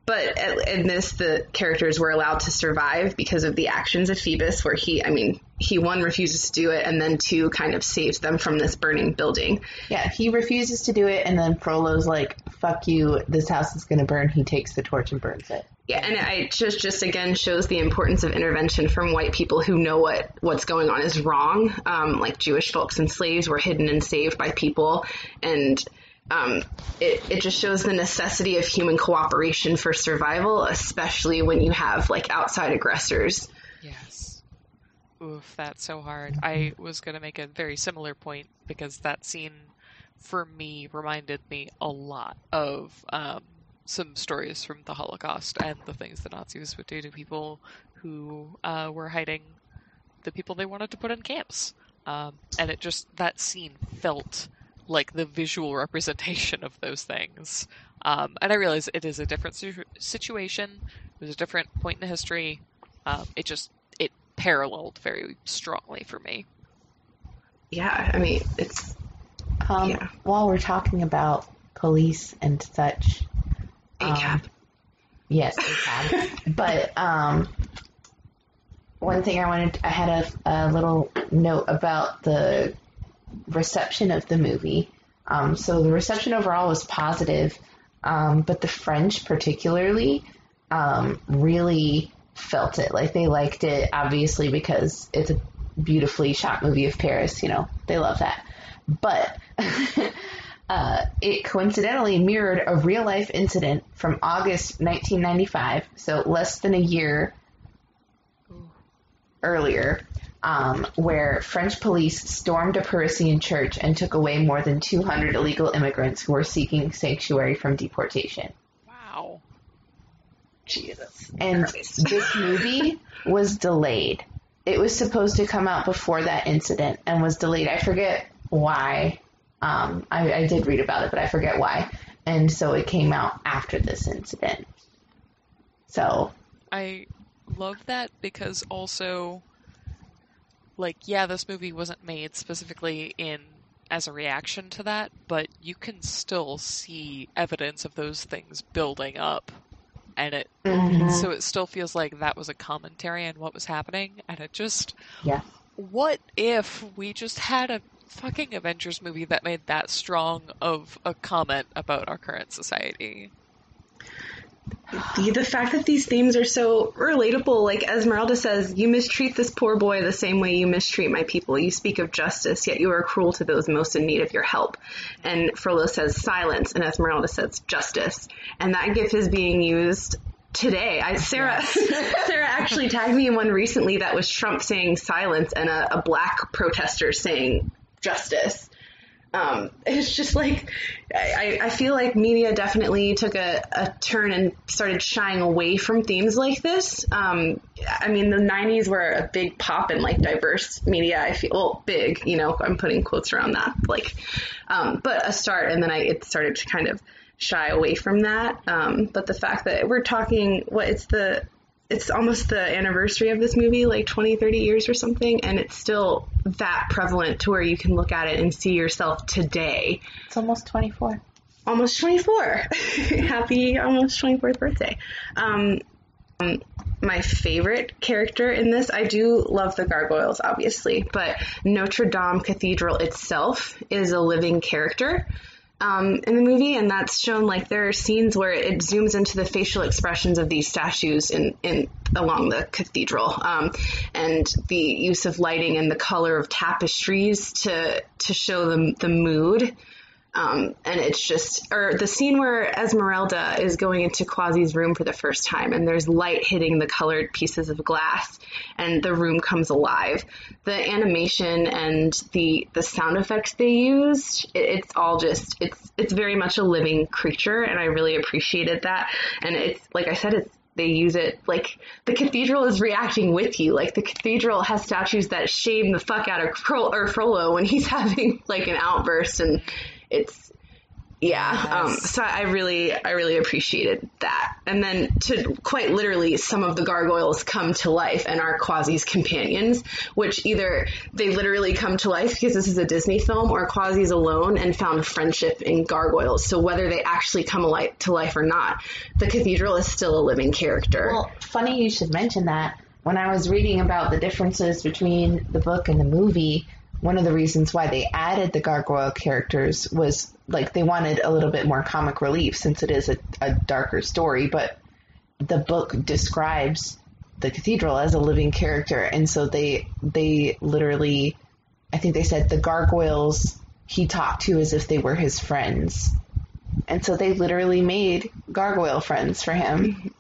but at- in this, the characters were allowed to survive because of the actions of Phoebus, where he, I mean, he one refuses to do it, and then two kind of saves them from this burning building. Yeah, he refuses to do it, and then Frollo's like, "Fuck you! This house is gonna burn." He takes the torch and burns it. Yeah, and it just just again shows the importance of intervention from white people who know what what's going on is wrong. Um, like Jewish folks and slaves were hidden and saved by people, and um, it it just shows the necessity of human cooperation for survival, especially when you have like outside aggressors. Yes. Oof, that's so hard. I was going to make a very similar point because that scene, for me, reminded me a lot of um, some stories from the Holocaust and the things the Nazis would do to people who uh, were hiding the people they wanted to put in camps. Um, and it just, that scene felt like the visual representation of those things. Um, and I realize it is a different situ- situation, it was a different point in history. Um, it just, it paralleled very strongly for me. Yeah, I mean it's Um, Yeah. While we're talking about police and such, Um, ACAB. yes, they have. but um, one thing I wanted, I had a, a little note about the reception of the movie. Um, so the reception overall was positive, um, but the French particularly um, really felt it. Like they liked it, obviously, because it's a beautifully shot movie of Paris. You know, they love that. But uh, it coincidentally mirrored a real life incident from August 1995, so less than a year earlier, um, where French police stormed a Parisian church and took away more than 200 illegal immigrants who were seeking sanctuary from deportation. Wow. Jesus. And this movie was delayed. It was supposed to come out before that incident and was delayed. I forget why. Um, I, I did read about it, but I forget why. And so it came out after this incident. So, I love that because also, like, yeah, this movie wasn't made specifically in as a reaction to that, but you can still see evidence of those things building up, and it so it still feels like that was a commentary on what was happening, and it just yeah. what if we just had a fucking Avengers movie that made that strong of a comment about our current society? the, the fact that these themes are so relatable, like Esmeralda says, you mistreat this poor boy the same way you mistreat my people. You speak of justice, yet you are cruel to those most in need of your help. And Frollo says silence, and Esmeralda says justice. And that gif is being used today. I, Sarah, Sarah actually tagged me in one recently that was Trump saying silence and a, a black protester saying justice. Um, it's just like I, I feel like media definitely took a, a turn and started shying away from themes like this. Um, I mean, the '90s were a big pop in like diverse media. I feel well, big, you know. I'm putting quotes around that, like, um, but a start, and then I it started to kind of shy away from that. Um, but the fact that we're talking, what it's the it's almost the anniversary of this movie, like 20, 30 years or something, and it's still that prevalent to where you can look at it and see yourself today. It's almost 24. Almost 24. Happy almost 24th birthday. Um, um, my favorite character in this, I do love the gargoyles, obviously, but Notre Dame Cathedral itself is a living character um, in the movie, and that's shown like there are scenes where it zooms into the facial expressions of these statues in, in along the cathedral, um, and the use of lighting and the color of tapestries to to show the the mood um, and it's just, or the scene where Esmeralda is going into Quasi's room for the first time, and there's light hitting the colored pieces of glass, and the room comes alive. The animation and the the sound effects they used, it, it's all just, it's it's very much a living creature, and I really appreciated that. And it's like I said, it's they use it like the cathedral is reacting with you. Like the cathedral has statues that shame the fuck out of Frollo when he's having like an outburst, and it's yeah. Um, so I really, I really appreciated that. And then to quite literally, some of the gargoyles come to life and are Quasi's companions, which either they literally come to life because this is a Disney film, or Quasi's alone and found friendship in gargoyles. So whether they actually come alive to life or not, the cathedral is still a living character. Well, funny you should mention that. When I was reading about the differences between the book and the movie, one of the reasons why they added the gargoyle characters was like they wanted a little bit more comic relief since it is a, a darker story, but the book describes the cathedral as a living character, and so they they literally, I think they said the gargoyles he talked to as if they were his friends, and so they literally made gargoyle friends for him.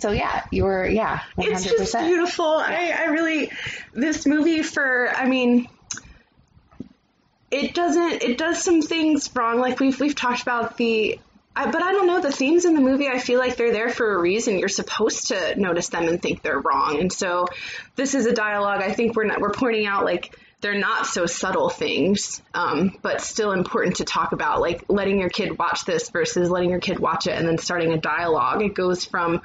So yeah, you were yeah, one it's hundred just beautiful. I, I really this movie for I mean it doesn't it does some things wrong like we've we've talked about the I, but I don't know the themes in the movie I feel like they're there for a reason. You're supposed to notice them and think they're wrong. And so this is a dialogue I think we're not we're pointing out like they're not so subtle things um, but still important to talk about. Like letting your kid watch this versus letting your kid watch it and then starting a dialogue. It goes from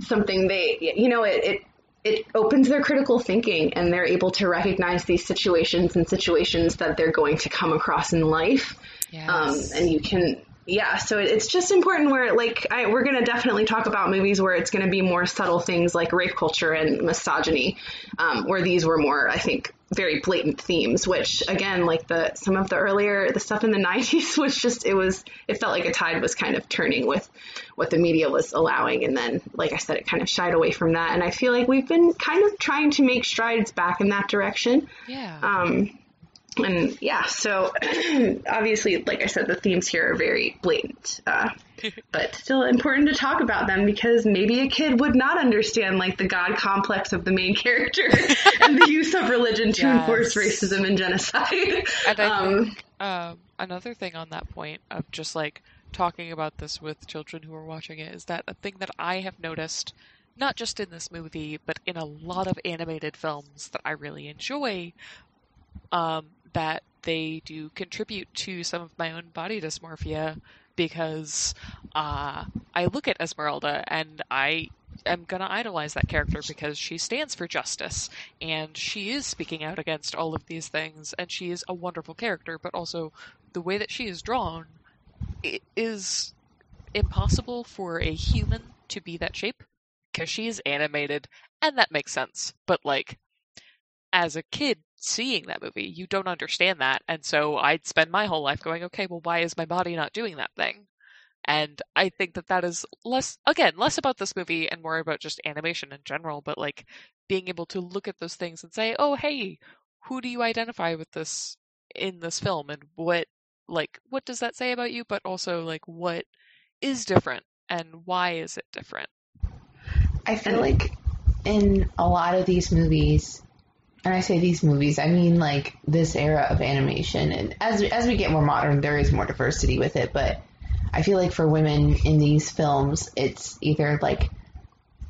something they you know it, it it opens their critical thinking and they're able to recognize these situations and situations that they're going to come across in life. Yes. Um, and you can, yeah, so it's just important where, like, I, we're going to definitely talk about movies where it's going to be more subtle things like rape culture and misogyny, um, where these were more, I think, very blatant themes, which again, like the, some of the earlier, the stuff in the 90s was just, it was, it felt like a tide was kind of turning with what the media was allowing. And then, like I said, it kind of shied away from that. And I feel like we've been kind of trying to make strides back in that direction. Yeah. Um, and yeah, so obviously, like I said, the themes here are very blatant, uh, but still important to talk about them because maybe a kid would not understand like the god complex of the main character and the use of religion to Yes. enforce racism and genocide. And I Um, think um, another thing on that point of just like talking about this with children who are watching it is that a thing that I have noticed, not just in this movie, but in a lot of animated films that I really enjoy, um, that they do contribute to some of my own body dysmorphia because uh, I look at Esmeralda and I am gonna idolize that character because she stands for justice and she is speaking out against all of these things and she is a wonderful character but also the way that she is drawn is impossible for a human to be that shape because she is animated and that makes sense but like as a kid seeing that movie you don't understand that and so i'd spend my whole life going okay well why is my body not doing that thing and I think that that is less, again, less about this movie and more about just animation in general, but like being able to look at those things and say, oh, hey, who do you identify with this in this film? And what, like, what does that say about you? But also, like, what is different and why is it different? I feel like in a lot of these movies, and I say these movies, I mean like this era of animation, and as as we get more modern, there is more diversity with it. But I feel like for women in these films, it's either like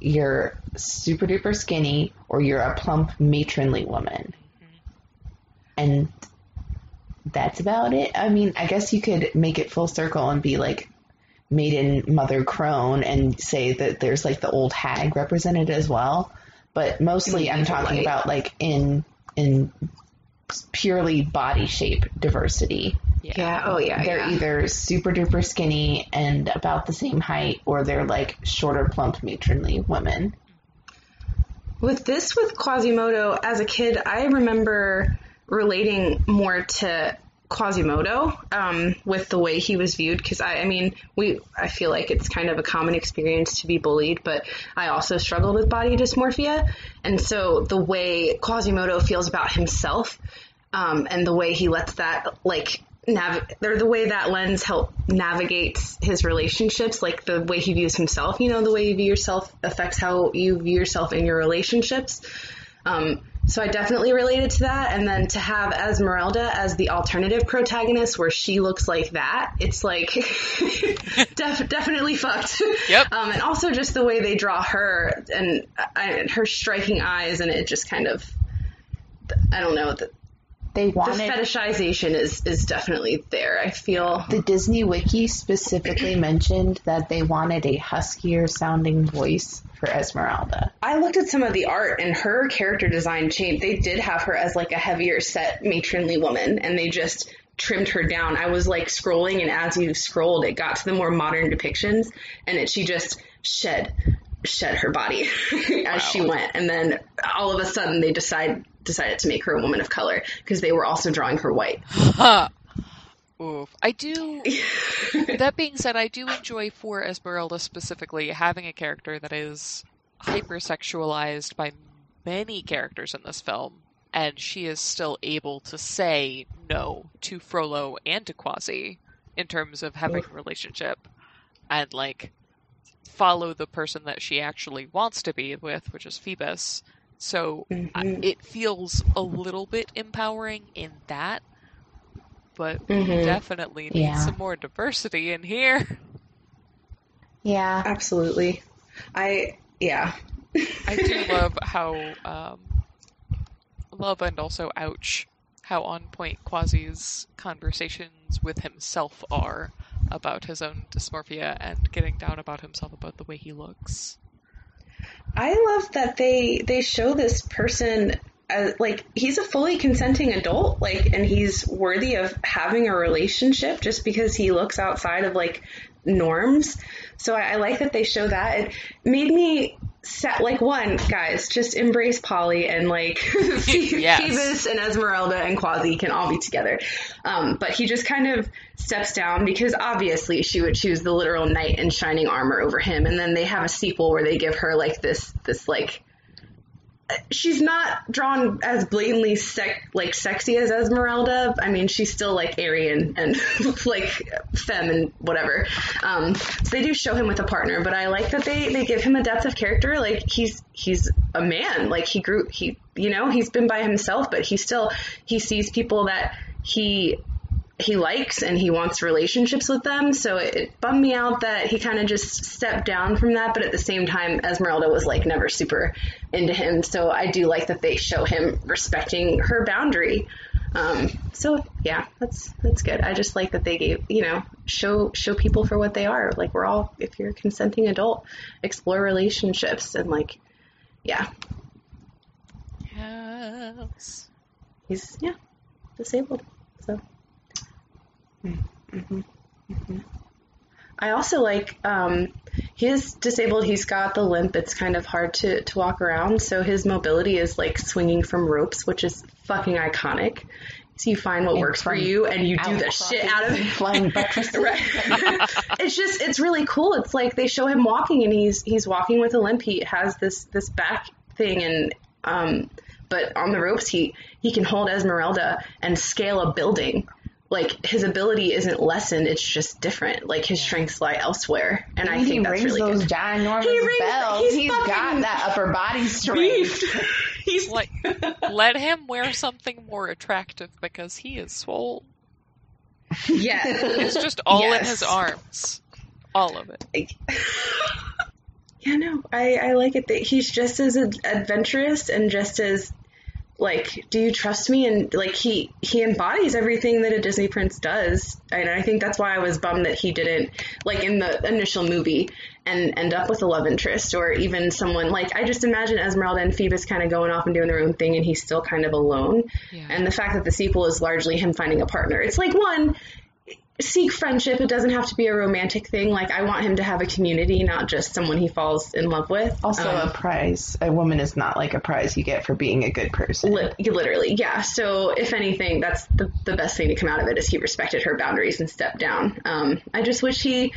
you're super duper skinny or you're a plump matronly woman, mm-hmm. and that's about it. I mean, I guess you could make it full circle and be like maiden mother crone and say that there's like the old hag represented as well. But mostly I'm talking Light. about like in in purely body shape diversity. Yeah. Oh yeah. They're yeah. either super duper skinny and about the same height or they're like shorter plump matronly women. With this, with Quasimodo, as a kid, I remember relating more to Quasimodo um, with the way he was viewed. Because I, I mean, we, I feel like it's kind of a common experience to be bullied, but I also struggled with body dysmorphia, and so the way Quasimodo feels about himself, um, and the way he lets that like. Nav- or the way that lens help navigates his relationships, like the way he views himself. You know, the way you view yourself affects how you view yourself in your relationships. Um, so I definitely related to that. And then to have Esmeralda as the alternative protagonist where she looks like that, it's like def- definitely fucked. Yep. Um, and also just the way they draw her and I, her striking eyes and it just kind of, I don't know, the, They wanted the fetishization is, is definitely there. I feel. the Disney Wiki specifically mentioned that they wanted a huskier sounding voice for Esmeralda. I looked at some of the art and her character design changed. They did have her as like a heavier set matronly woman and they just trimmed her down. I was like scrolling and as you scrolled it got to the more modern depictions and it she just shed shed her body as she went and then all of a sudden they decide decided to make her a woman of color because they were also drawing her white. Oof. I do. that being said, I do enjoy for Esmeralda specifically having a character that is hypersexualized by many characters in this film, and she is still able to say no to Frollo and to Quasi in terms of having a relationship and like follow the person that she actually wants to be with, which is Phoebus. So I- Mhm. it feels a little bit empowering in that, but we Mhm. definitely need Yeah. some more diversity in here. Yeah. Absolutely. I yeah. I do love how um, love and also ouch how on point Quasi's conversations with himself are about his own dysmorphia and getting down about himself about the way he looks. I love that they they show this person like he's a fully consenting adult, like, and he's worthy of having a relationship just because he looks outside of like norms. So I, I like that they show that. It made me set like one guys just embrace Polly and like Yes. Phoebus and Esmeralda and Quasi can all be together. Um, but he just kind of steps down because obviously she would choose the literal knight in shining armor over him. And then they have a sequel where they give her like this this like she's not drawn as blatantly sec- like sexy as Esmeralda. I mean, she's still like Aryan and like femme and whatever. Um, so they do show him with a partner, but I like that they they give him a depth of character. Like he's he's a man. Like he grew he you know he's been by himself, but he still he sees people that he he likes and he wants relationships with them. So it, it bummed me out that he kind of just stepped down from that. But at the same time, Esmeralda was like never super into him. So I do like that they show him respecting her boundary. Um, so yeah, that's that's good. I just like that they gave you know show show people for what they are. Like we're all if you're a consenting adult, explore relationships and like yeah, Yes. he's yeah disabled. So. Mm-hmm. Mm-hmm. I also like um, he is disabled. He's got the limp. It's kind of hard to, to walk around. So his mobility is like swinging from ropes, which is fucking iconic. So you find what And works for you and you do the shit out of it. Flying buttresses. Right. it's just it's really cool. It's like they show him walking and he's he's walking with a limp. He has this this back thing and um but on the ropes he he can hold Esmeralda and scale a building. Like his ability isn't lessened, it's just different. Like his strengths lie elsewhere. And I he think that's rings really those good. ginormous He rings- bells. he's he's fucking got that upper body strength. He's Like, let him wear something more attractive because he is swole. yeah. It's just all in his arms. All of it. Yeah, no, I, I like it that he's just as ad- adventurous and just as like do you trust me? And like he he embodies everything that a disney prince does. And i think that's why i was bummed that he didn't like in the initial movie and end up with a love interest or even someone like i just imagine esmeralda and phoebus kind of going off and doing their own thing and he's still kind of alone. Yeah. and the fact that the sequel is largely him finding a partner. It's like one seek friendship it doesn't have to be a romantic thing like i want him to have a community not just someone he falls in love with Also, Um, a prize. A woman is not like a prize you get for being a good person. Li- literally, yeah. So if anything, that's the, the best thing to come out of it is he respected her boundaries and stepped down. Um, I just wish he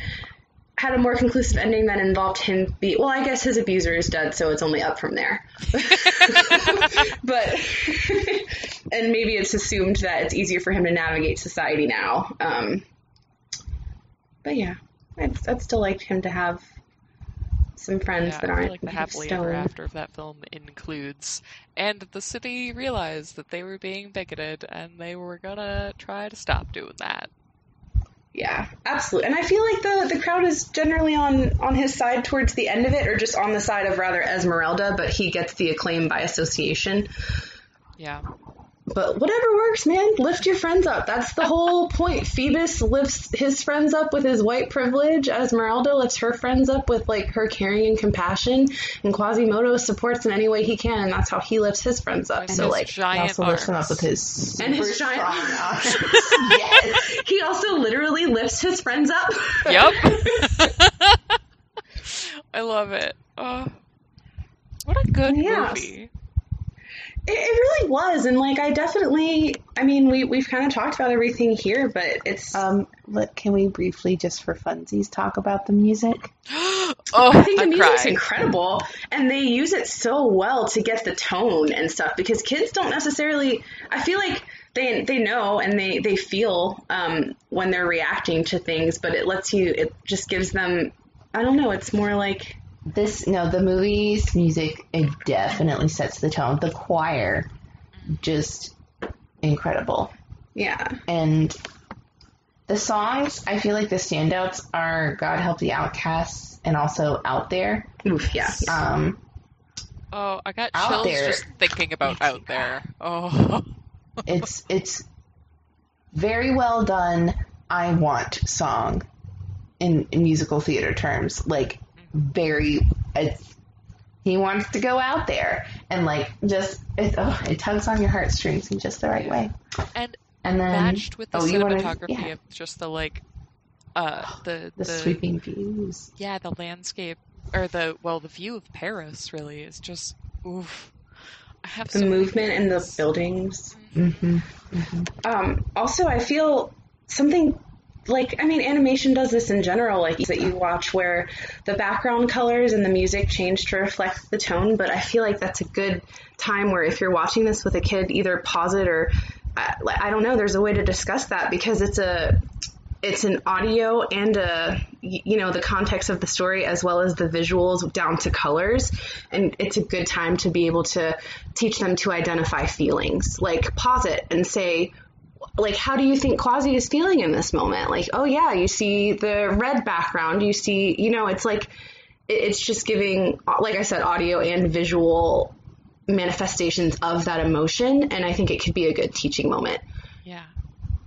had a more conclusive ending that involved him be well. I guess his abuser is dead, so it's only up from there. but and maybe it's assumed that it's easier for him to navigate society now. Um, but yeah, I'd, I'd still like him to have some friends Yeah, that aren't feel like the happily ever after of that film includes, and the city realized that they were being bigoted and they were gonna try to stop doing that. Yeah, absolutely. And I feel like the the crowd is generally on on his side towards the end of it, or just on the side of rather Esmeralda, but he gets the acclaim by association. Yeah. But whatever works, man. Lift your friends up. That's the whole point. Phoebus lifts his friends up with his white privilege. Esmeralda lifts her friends up with like her caring and compassion. And Quasimodo supports in any way he can, and that's how he lifts his friends up. And so his like, He giant also lifts them up with his and his super giant. arms. yes, he also literally lifts his friends up. Yep. I love it. Oh, what a good Yes. movie. It, it really was, and like I definitely, I mean, we we've kind of talked about everything here, but it's. Um, let, can we briefly, just for funsies, talk about the music? oh, I think the I music's incredible, and they use it so well to get the tone and stuff because kids don't necessarily. I feel like they they know and they they feel um, when they're reacting to things, but it lets you. It just gives them. I don't know. It's more like This no, the movie's music it definitely sets the tone. The choir, just incredible, yeah, and the songs. I feel like the standouts are "God Help the Outcasts" and also "Out There." oof, yeah. Um, Oh, I got Out chills there. just thinking about out there. Oh, it's it's very well done. I want song in, in musical theater terms, like very. It's, he wants to go out there and like just it, oh, it tugs on your heartstrings in just the right way. and And then matched with the oh, you wanna- cinematography yeah. of just the like, uh, the the, sweeping views. yeah, the landscape or the well, the view of Paris really is just oof. I have The so movement in the feelings. buildings. hmm Um, also, I feel something like I mean, animation does this in general, like that you watch where the background colors and the music change to reflect the tone. But I feel like that's a good time where if you're watching this with a kid, either pause it or uh, like, I don't know. There's a way to discuss that because it's a it's an audio and a you know the context of the story as well as the visuals down to colors and it's a good time to be able to teach them to identify feelings like pause it and say like how do you think Quasi is feeling in this moment like oh yeah you see the red background you see you know it's like it's just giving like I said audio and visual manifestations of that emotion and I think it could be a good teaching moment Yeah.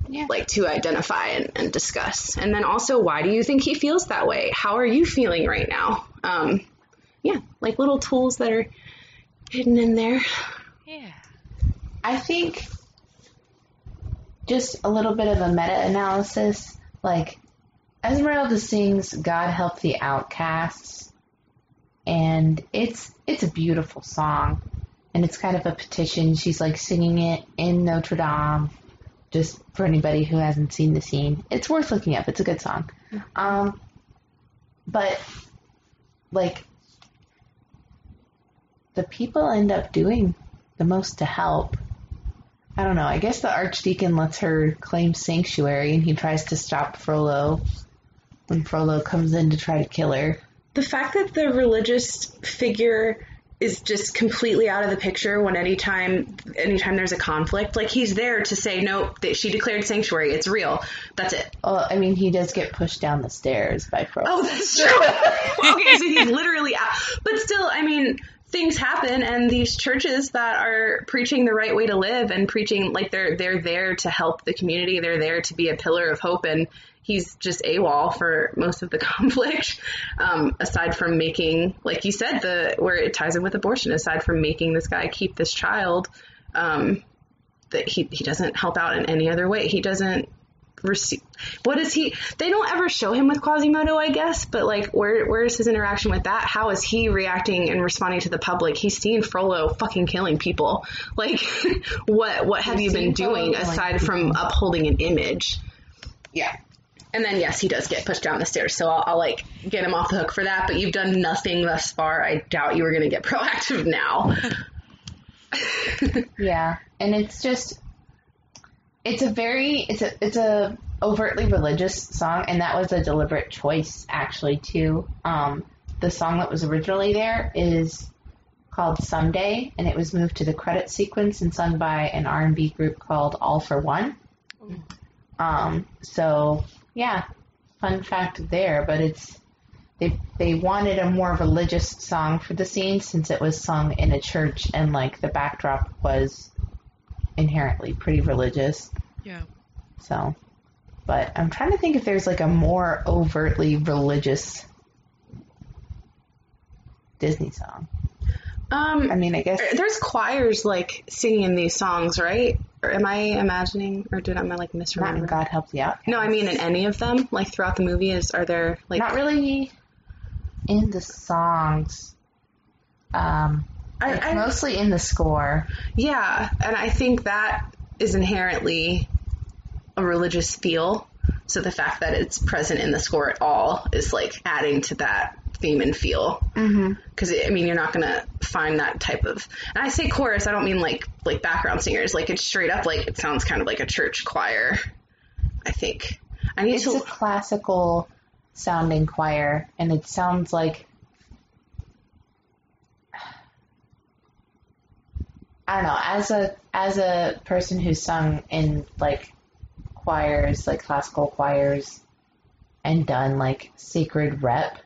Yeah. like to identify and, and discuss. And then also, why do you think he feels that way? How are you feeling right now? Um, yeah, like little tools that are hidden in there. Yeah. I think just a little bit of a meta analysis. Like Esmeralda sings "God Help the Outcasts," and it's it's a beautiful song, and it's kind of a petition. She's like singing it in Notre Dame. Just for anybody who hasn't seen the scene, it's worth looking up. It's a good song. Um, but like the people end up doing the most to help. I don't know. I guess the archdeacon lets her claim sanctuary, and he tries to stop Frollo when Frollo comes in to try to kill her. The fact that the religious figure is just completely out of the picture when anytime anytime there's a conflict, like he's there to say no, that she declared sanctuary, it's real. That's it. Well, I mean, he does get pushed down the stairs by Frollo. Oh, that's true. okay, so he's literally out. But still, I mean, things happen and these churches that are preaching the right way to live and preaching like they're they're there to help the community. They're there to be a pillar of hope and he's just AWOL for most of the conflict um, aside from making like you said the where it ties in with abortion aside from making this guy keep this child um, that he, he doesn't help out in any other way. He doesn't receive what is he they don't ever show him with quasimodo i guess but like where where is his interaction with that? How is he reacting and responding to the public? He's seen frollo fucking killing people. Like what what have He's you been seen Frollo doing killing aside from upholding an image? Yeah. And then yes he does get pushed down the stairs so I'll, I'll like get him off the hook for that but you've done nothing thus far. I doubt you were going to get proactive now. Yeah, and it's just it's a very it's a it's a overtly religious song, and that was a deliberate choice actually too. Um, the song that was originally there is called Someday, and it was moved to the credit sequence and sung by an R and B group called All-4-One. Um, so yeah, fun fact there, but it's they they wanted a more religious song for the scene since it was sung in a church and like the backdrop was inherently pretty religious. Yeah. So, but I'm trying to think if there's like a more overtly religious Disney song. um I mean, I guess There's choirs like singing these songs, right? Or am I imagining, or did I like not in misremember? God Help the Out. No, I mean in any of them. Like throughout the movie, is are there like? not really in the songs. Um, I, it's I, mostly in the score. yeah, and I think that is inherently a religious feel. So the fact that it's present in the score at all is like adding to that theme and feel. Mm-hmm. Because I mean, you're not gonna find that type of. And I say chorus, I don't mean like like background singers. Like it's straight up like it sounds kind of like a church choir. I think. I need It's to. a classical sounding choir, and it sounds like I don't know. As a as a person who's sung in like choirs, like classical choirs, and done like sacred rep,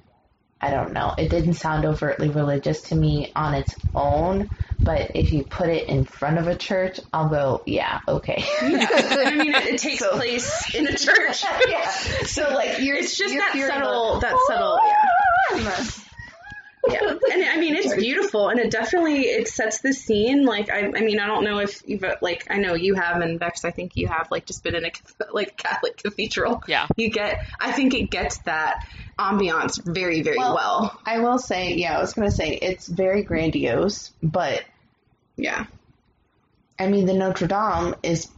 I don't know. It didn't sound overtly religious to me on its own, but if you put it in front of a church, I'll go, yeah, okay. I mean, it, it takes So- place in a church. yeah. So like you're It's just you're that subtle, that subtle, yeah. Yeah. And I mean, it's beautiful, and it definitely it sets the scene. Like, I, I mean, I don't know if you've like, I know you have, and Vex, I think you have, like, just been in a like Catholic cathedral. Yeah. You get, I think it gets that ambiance very, very Well- well. I will say, yeah, I was gonna say it's very grandiose, but Yeah. I mean the Notre Dame is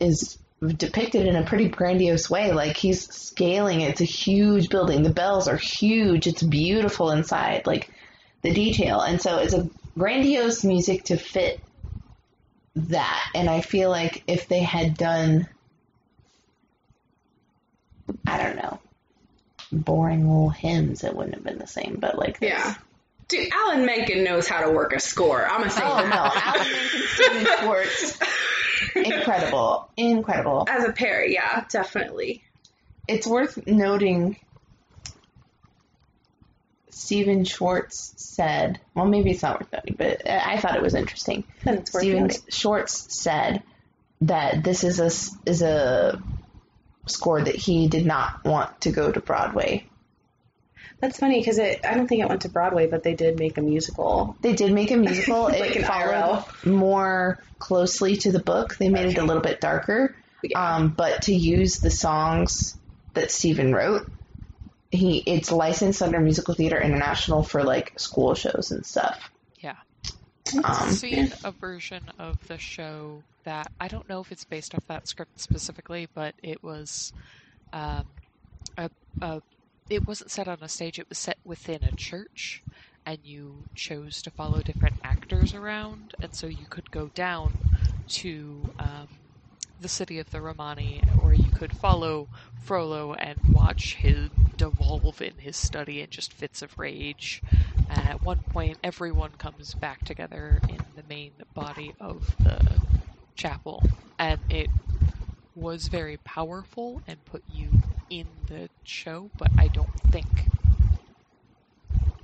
is depicted in a pretty grandiose way. Like he's scaling it. It's a huge building. The bells are huge. It's beautiful inside. Like the detail. And so it's a grandiose music to fit that. And I feel like if they had done I don't know, boring little hymns, it wouldn't have been the same. But like this. Yeah. Dude, Alan Menken knows how to work a score. I'm gonna say Oh that. no, Alan Menken, Stephen Schwartz, incredible, incredible. As a pair, yeah, definitely. It's worth noting. Stephen Schwartz said, well, maybe it's not worth noting, but I thought it was interesting. Then it's worth Stephen. Schwartz said that this is a is a score that he did not want to go to Broadway. That's funny because. I don't think it went to Broadway, but they did make a musical. They did make a musical. Like it followed IRL. more closely to the book. They made it a little bit darker. Yeah. Um, but to use the songs that Stephen wrote, he it's licensed under Musical Theater International for like school shows and stuff. Yeah. Um, I've seen a version of the show that I don't know if it's based off that script specifically, but it was um, a, a it wasn't set on a stage; it was set within a church, and you chose to follow different actors around, and so you could go down to um, the city of the Romani, or you could follow Frollo and watch him devolve in his study in just fits of rage. And at one point, everyone comes back together in the main body of the chapel, and it was very powerful and put you in the show, but I don't think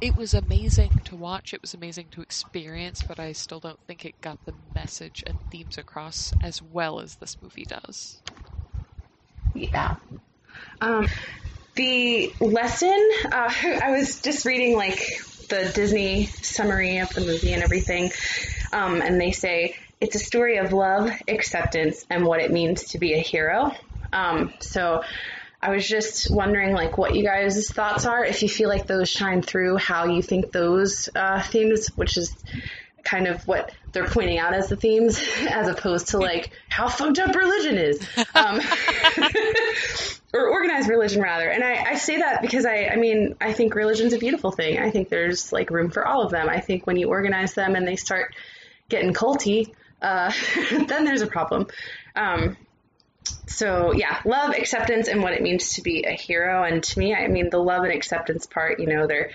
it was amazing to watch. It was amazing to experience, but I still don't think it got the message and themes across as well as this movie does. Yeah. Um, the lesson, uh, I was just reading like the Disney summary of the movie and everything, um, and they say it's a story of love, acceptance, and what it means to be a hero. Um, so I was just wondering, like, what you guys' thoughts are. If you feel like those shine through, how you think those uh, themes, which is kind of what they're pointing out as the themes, as opposed to like how fucked up religion is, um, or organized religion rather. And I, I say that because I, I mean, I think religion's a beautiful thing. I think there's like room for all of them. I think when you organize them and they start getting culty, uh, then there's a problem. Um, so yeah, love, acceptance, and what it means to be a hero. And to me, I mean, the love and acceptance part, you know, they're,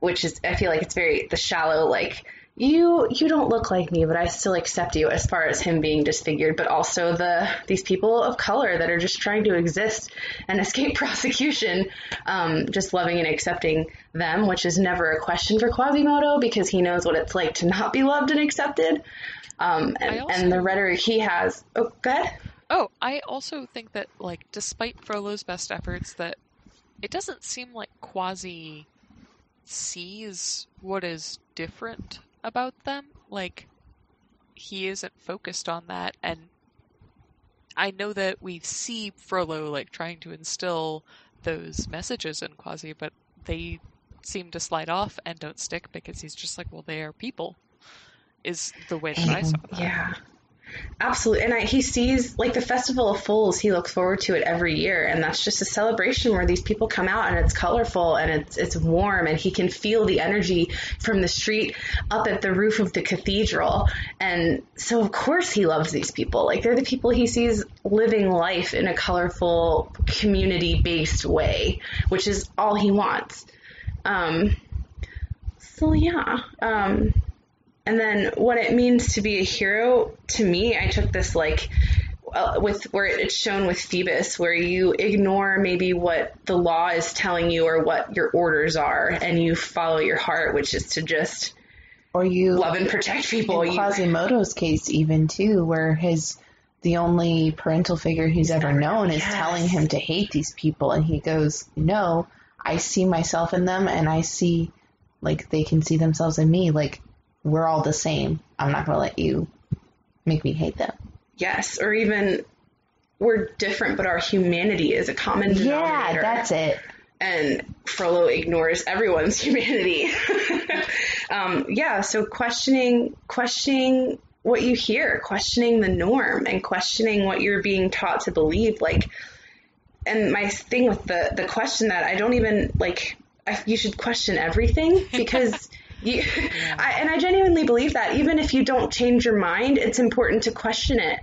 which is, I feel like it's very the shallow, like you, you don't look like me, but I still accept you as far as him being disfigured, but also the, these people of color that are just trying to exist and escape prosecution, um, just loving and accepting them, which is never a question for Quasimodo because he knows what it's like to not be loved and accepted. Um, and, also- and the rhetoric he has, oh, good. Oh, I also think that, like, despite Frollo's best efforts, that it doesn't seem like Quasi sees what is different about them. Like, he isn't focused on that, and I know that we see Frollo, like, trying to instill those messages in Quasi, but they seem to slide off and don't stick because he's just like, well, they are people, is the way that I saw that. Yeah. Absolutely. And I, he sees, like, the Festival of Fools, he looks forward to it every year. And that's just a celebration where these people come out and it's colorful and it's, it's warm and he can feel the energy from the street up at the roof of the cathedral. And so, of course, he loves these people. Like, they're the people he sees living life in a colorful, community based way, which is all he wants. Um, so, yeah. Um, and then what it means to be a hero to me, I took this like uh, with where it's shown with Phoebus, where you ignore maybe what the law is telling you or what your orders are, and you follow your heart, which is to just Or you love and protect people. in Quasimodo's case even too, where his the only parental figure he's ever known is Yes. telling him to hate these people and he goes, No, I see myself in them and I see like they can see themselves in me, like we're all the same. I'm not gonna let you make me hate them. yes, or even we're different, but our humanity is a common denominator. Yeah, that's it. and Frollo ignores everyone's humanity. um, yeah, so questioning questioning what you hear, questioning the norm, and questioning what you're being taught to believe. Like, and my thing with the the question that I don't even like, I, you should question everything because. You, I, and I genuinely believe that even if you don't change your mind, it's important to question it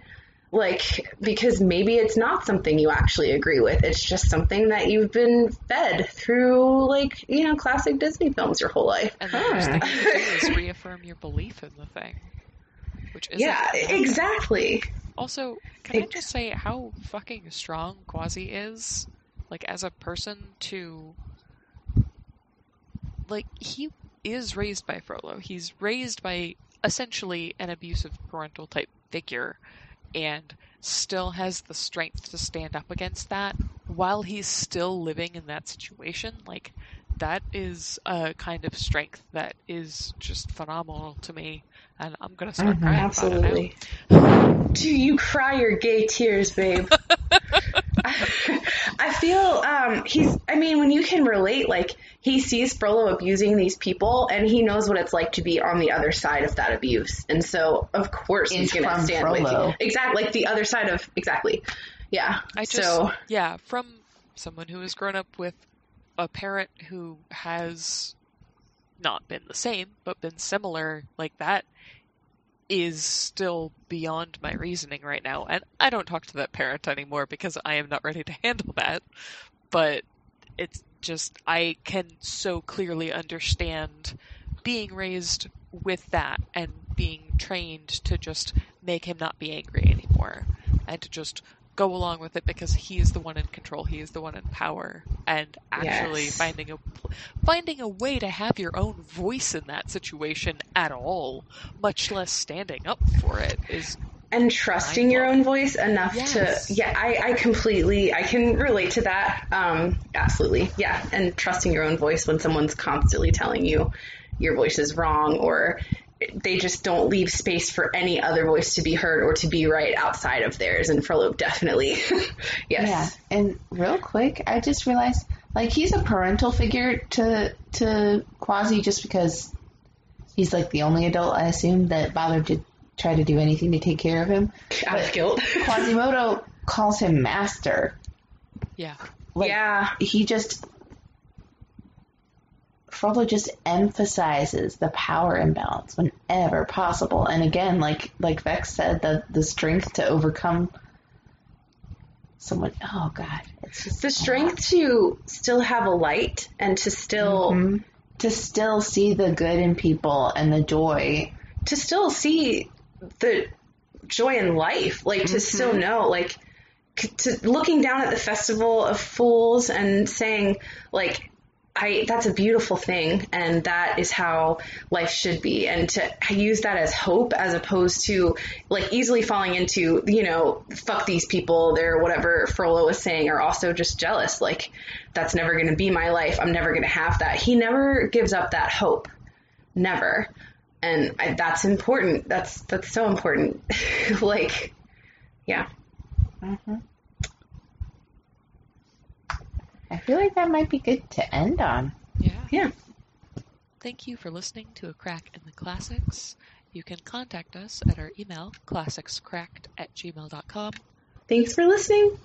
like because maybe it's not something you actually agree with it's just something that you've been fed through like you know classic disney films your whole life And the first thing you do is reaffirm your belief in the thing. Which is yeah exactly Also, can I just say how fucking strong Quasi is? Like, as a person to. Like, he is raised by Frollo. He's raised by essentially an abusive parental type figure and still has the strength to stand up against that while he's still living in that situation. Like, that is a kind of strength that is just phenomenal to me. And I'm gonna start Mhm, crying absolutely About it do you cry your gay tears babe I feel um, he's. I mean, when you can relate, like he sees Frollo abusing these people, and he knows what it's like to be on the other side of that abuse, and so of course he's going to from stand with you. Exactly, like the other side of exactly. Yeah. I just, so yeah, from someone who has grown up with a parent who has not been the same, but been similar, like that is still beyond my reasoning right now. And I don't talk to that parent anymore because I am not ready to handle that. But it's just, I can so clearly understand being raised with that and being trained to just make him not be angry anymore and to just go along with it because he is the one in control. He is the one in power, and actually Yes. finding a finding a way to have your own voice in that situation at all, much less standing up for it, is and trusting your own voice enough Yes. to yeah I, I completely i can relate to that um absolutely yeah and trusting your own voice when someone's constantly telling you your voice is wrong or they just don't leave space for any other voice to be heard or to be right outside of theirs and Frollo definitely yes Yeah, and real quick, I just realized like he's a parental figure to to Quasi just because he's like the only adult I assume that bothered to try to do anything to take care of him. out of guilt Quasimodo calls him master. yeah. Like yeah he just Frollo just emphasizes the power imbalance whenever possible. And again, like like Vex said, the the strength to overcome someone oh god. It's just the strength to still have a light and to still Mhm. to still see the good in people and the joy. to still see the joy in life, like to still know, like to looking down at the festival of fools and saying, like, I that's a beautiful thing, and that is how life should be, and to use that as hope as opposed to like easily falling into, you know, fuck these people, they're whatever Frollo was saying, are also just jealous, like that's never going to be my life, I'm never going to have that. He never gives up that hope, never. And I, that's important. That's that's so important. like, yeah, mm-hmm. I feel like that might be good to end on. Yeah. yeah. Thank you for listening to A Crack in the Classics. You can contact us at our email, classicscracked at gmail.com. Thanks for listening.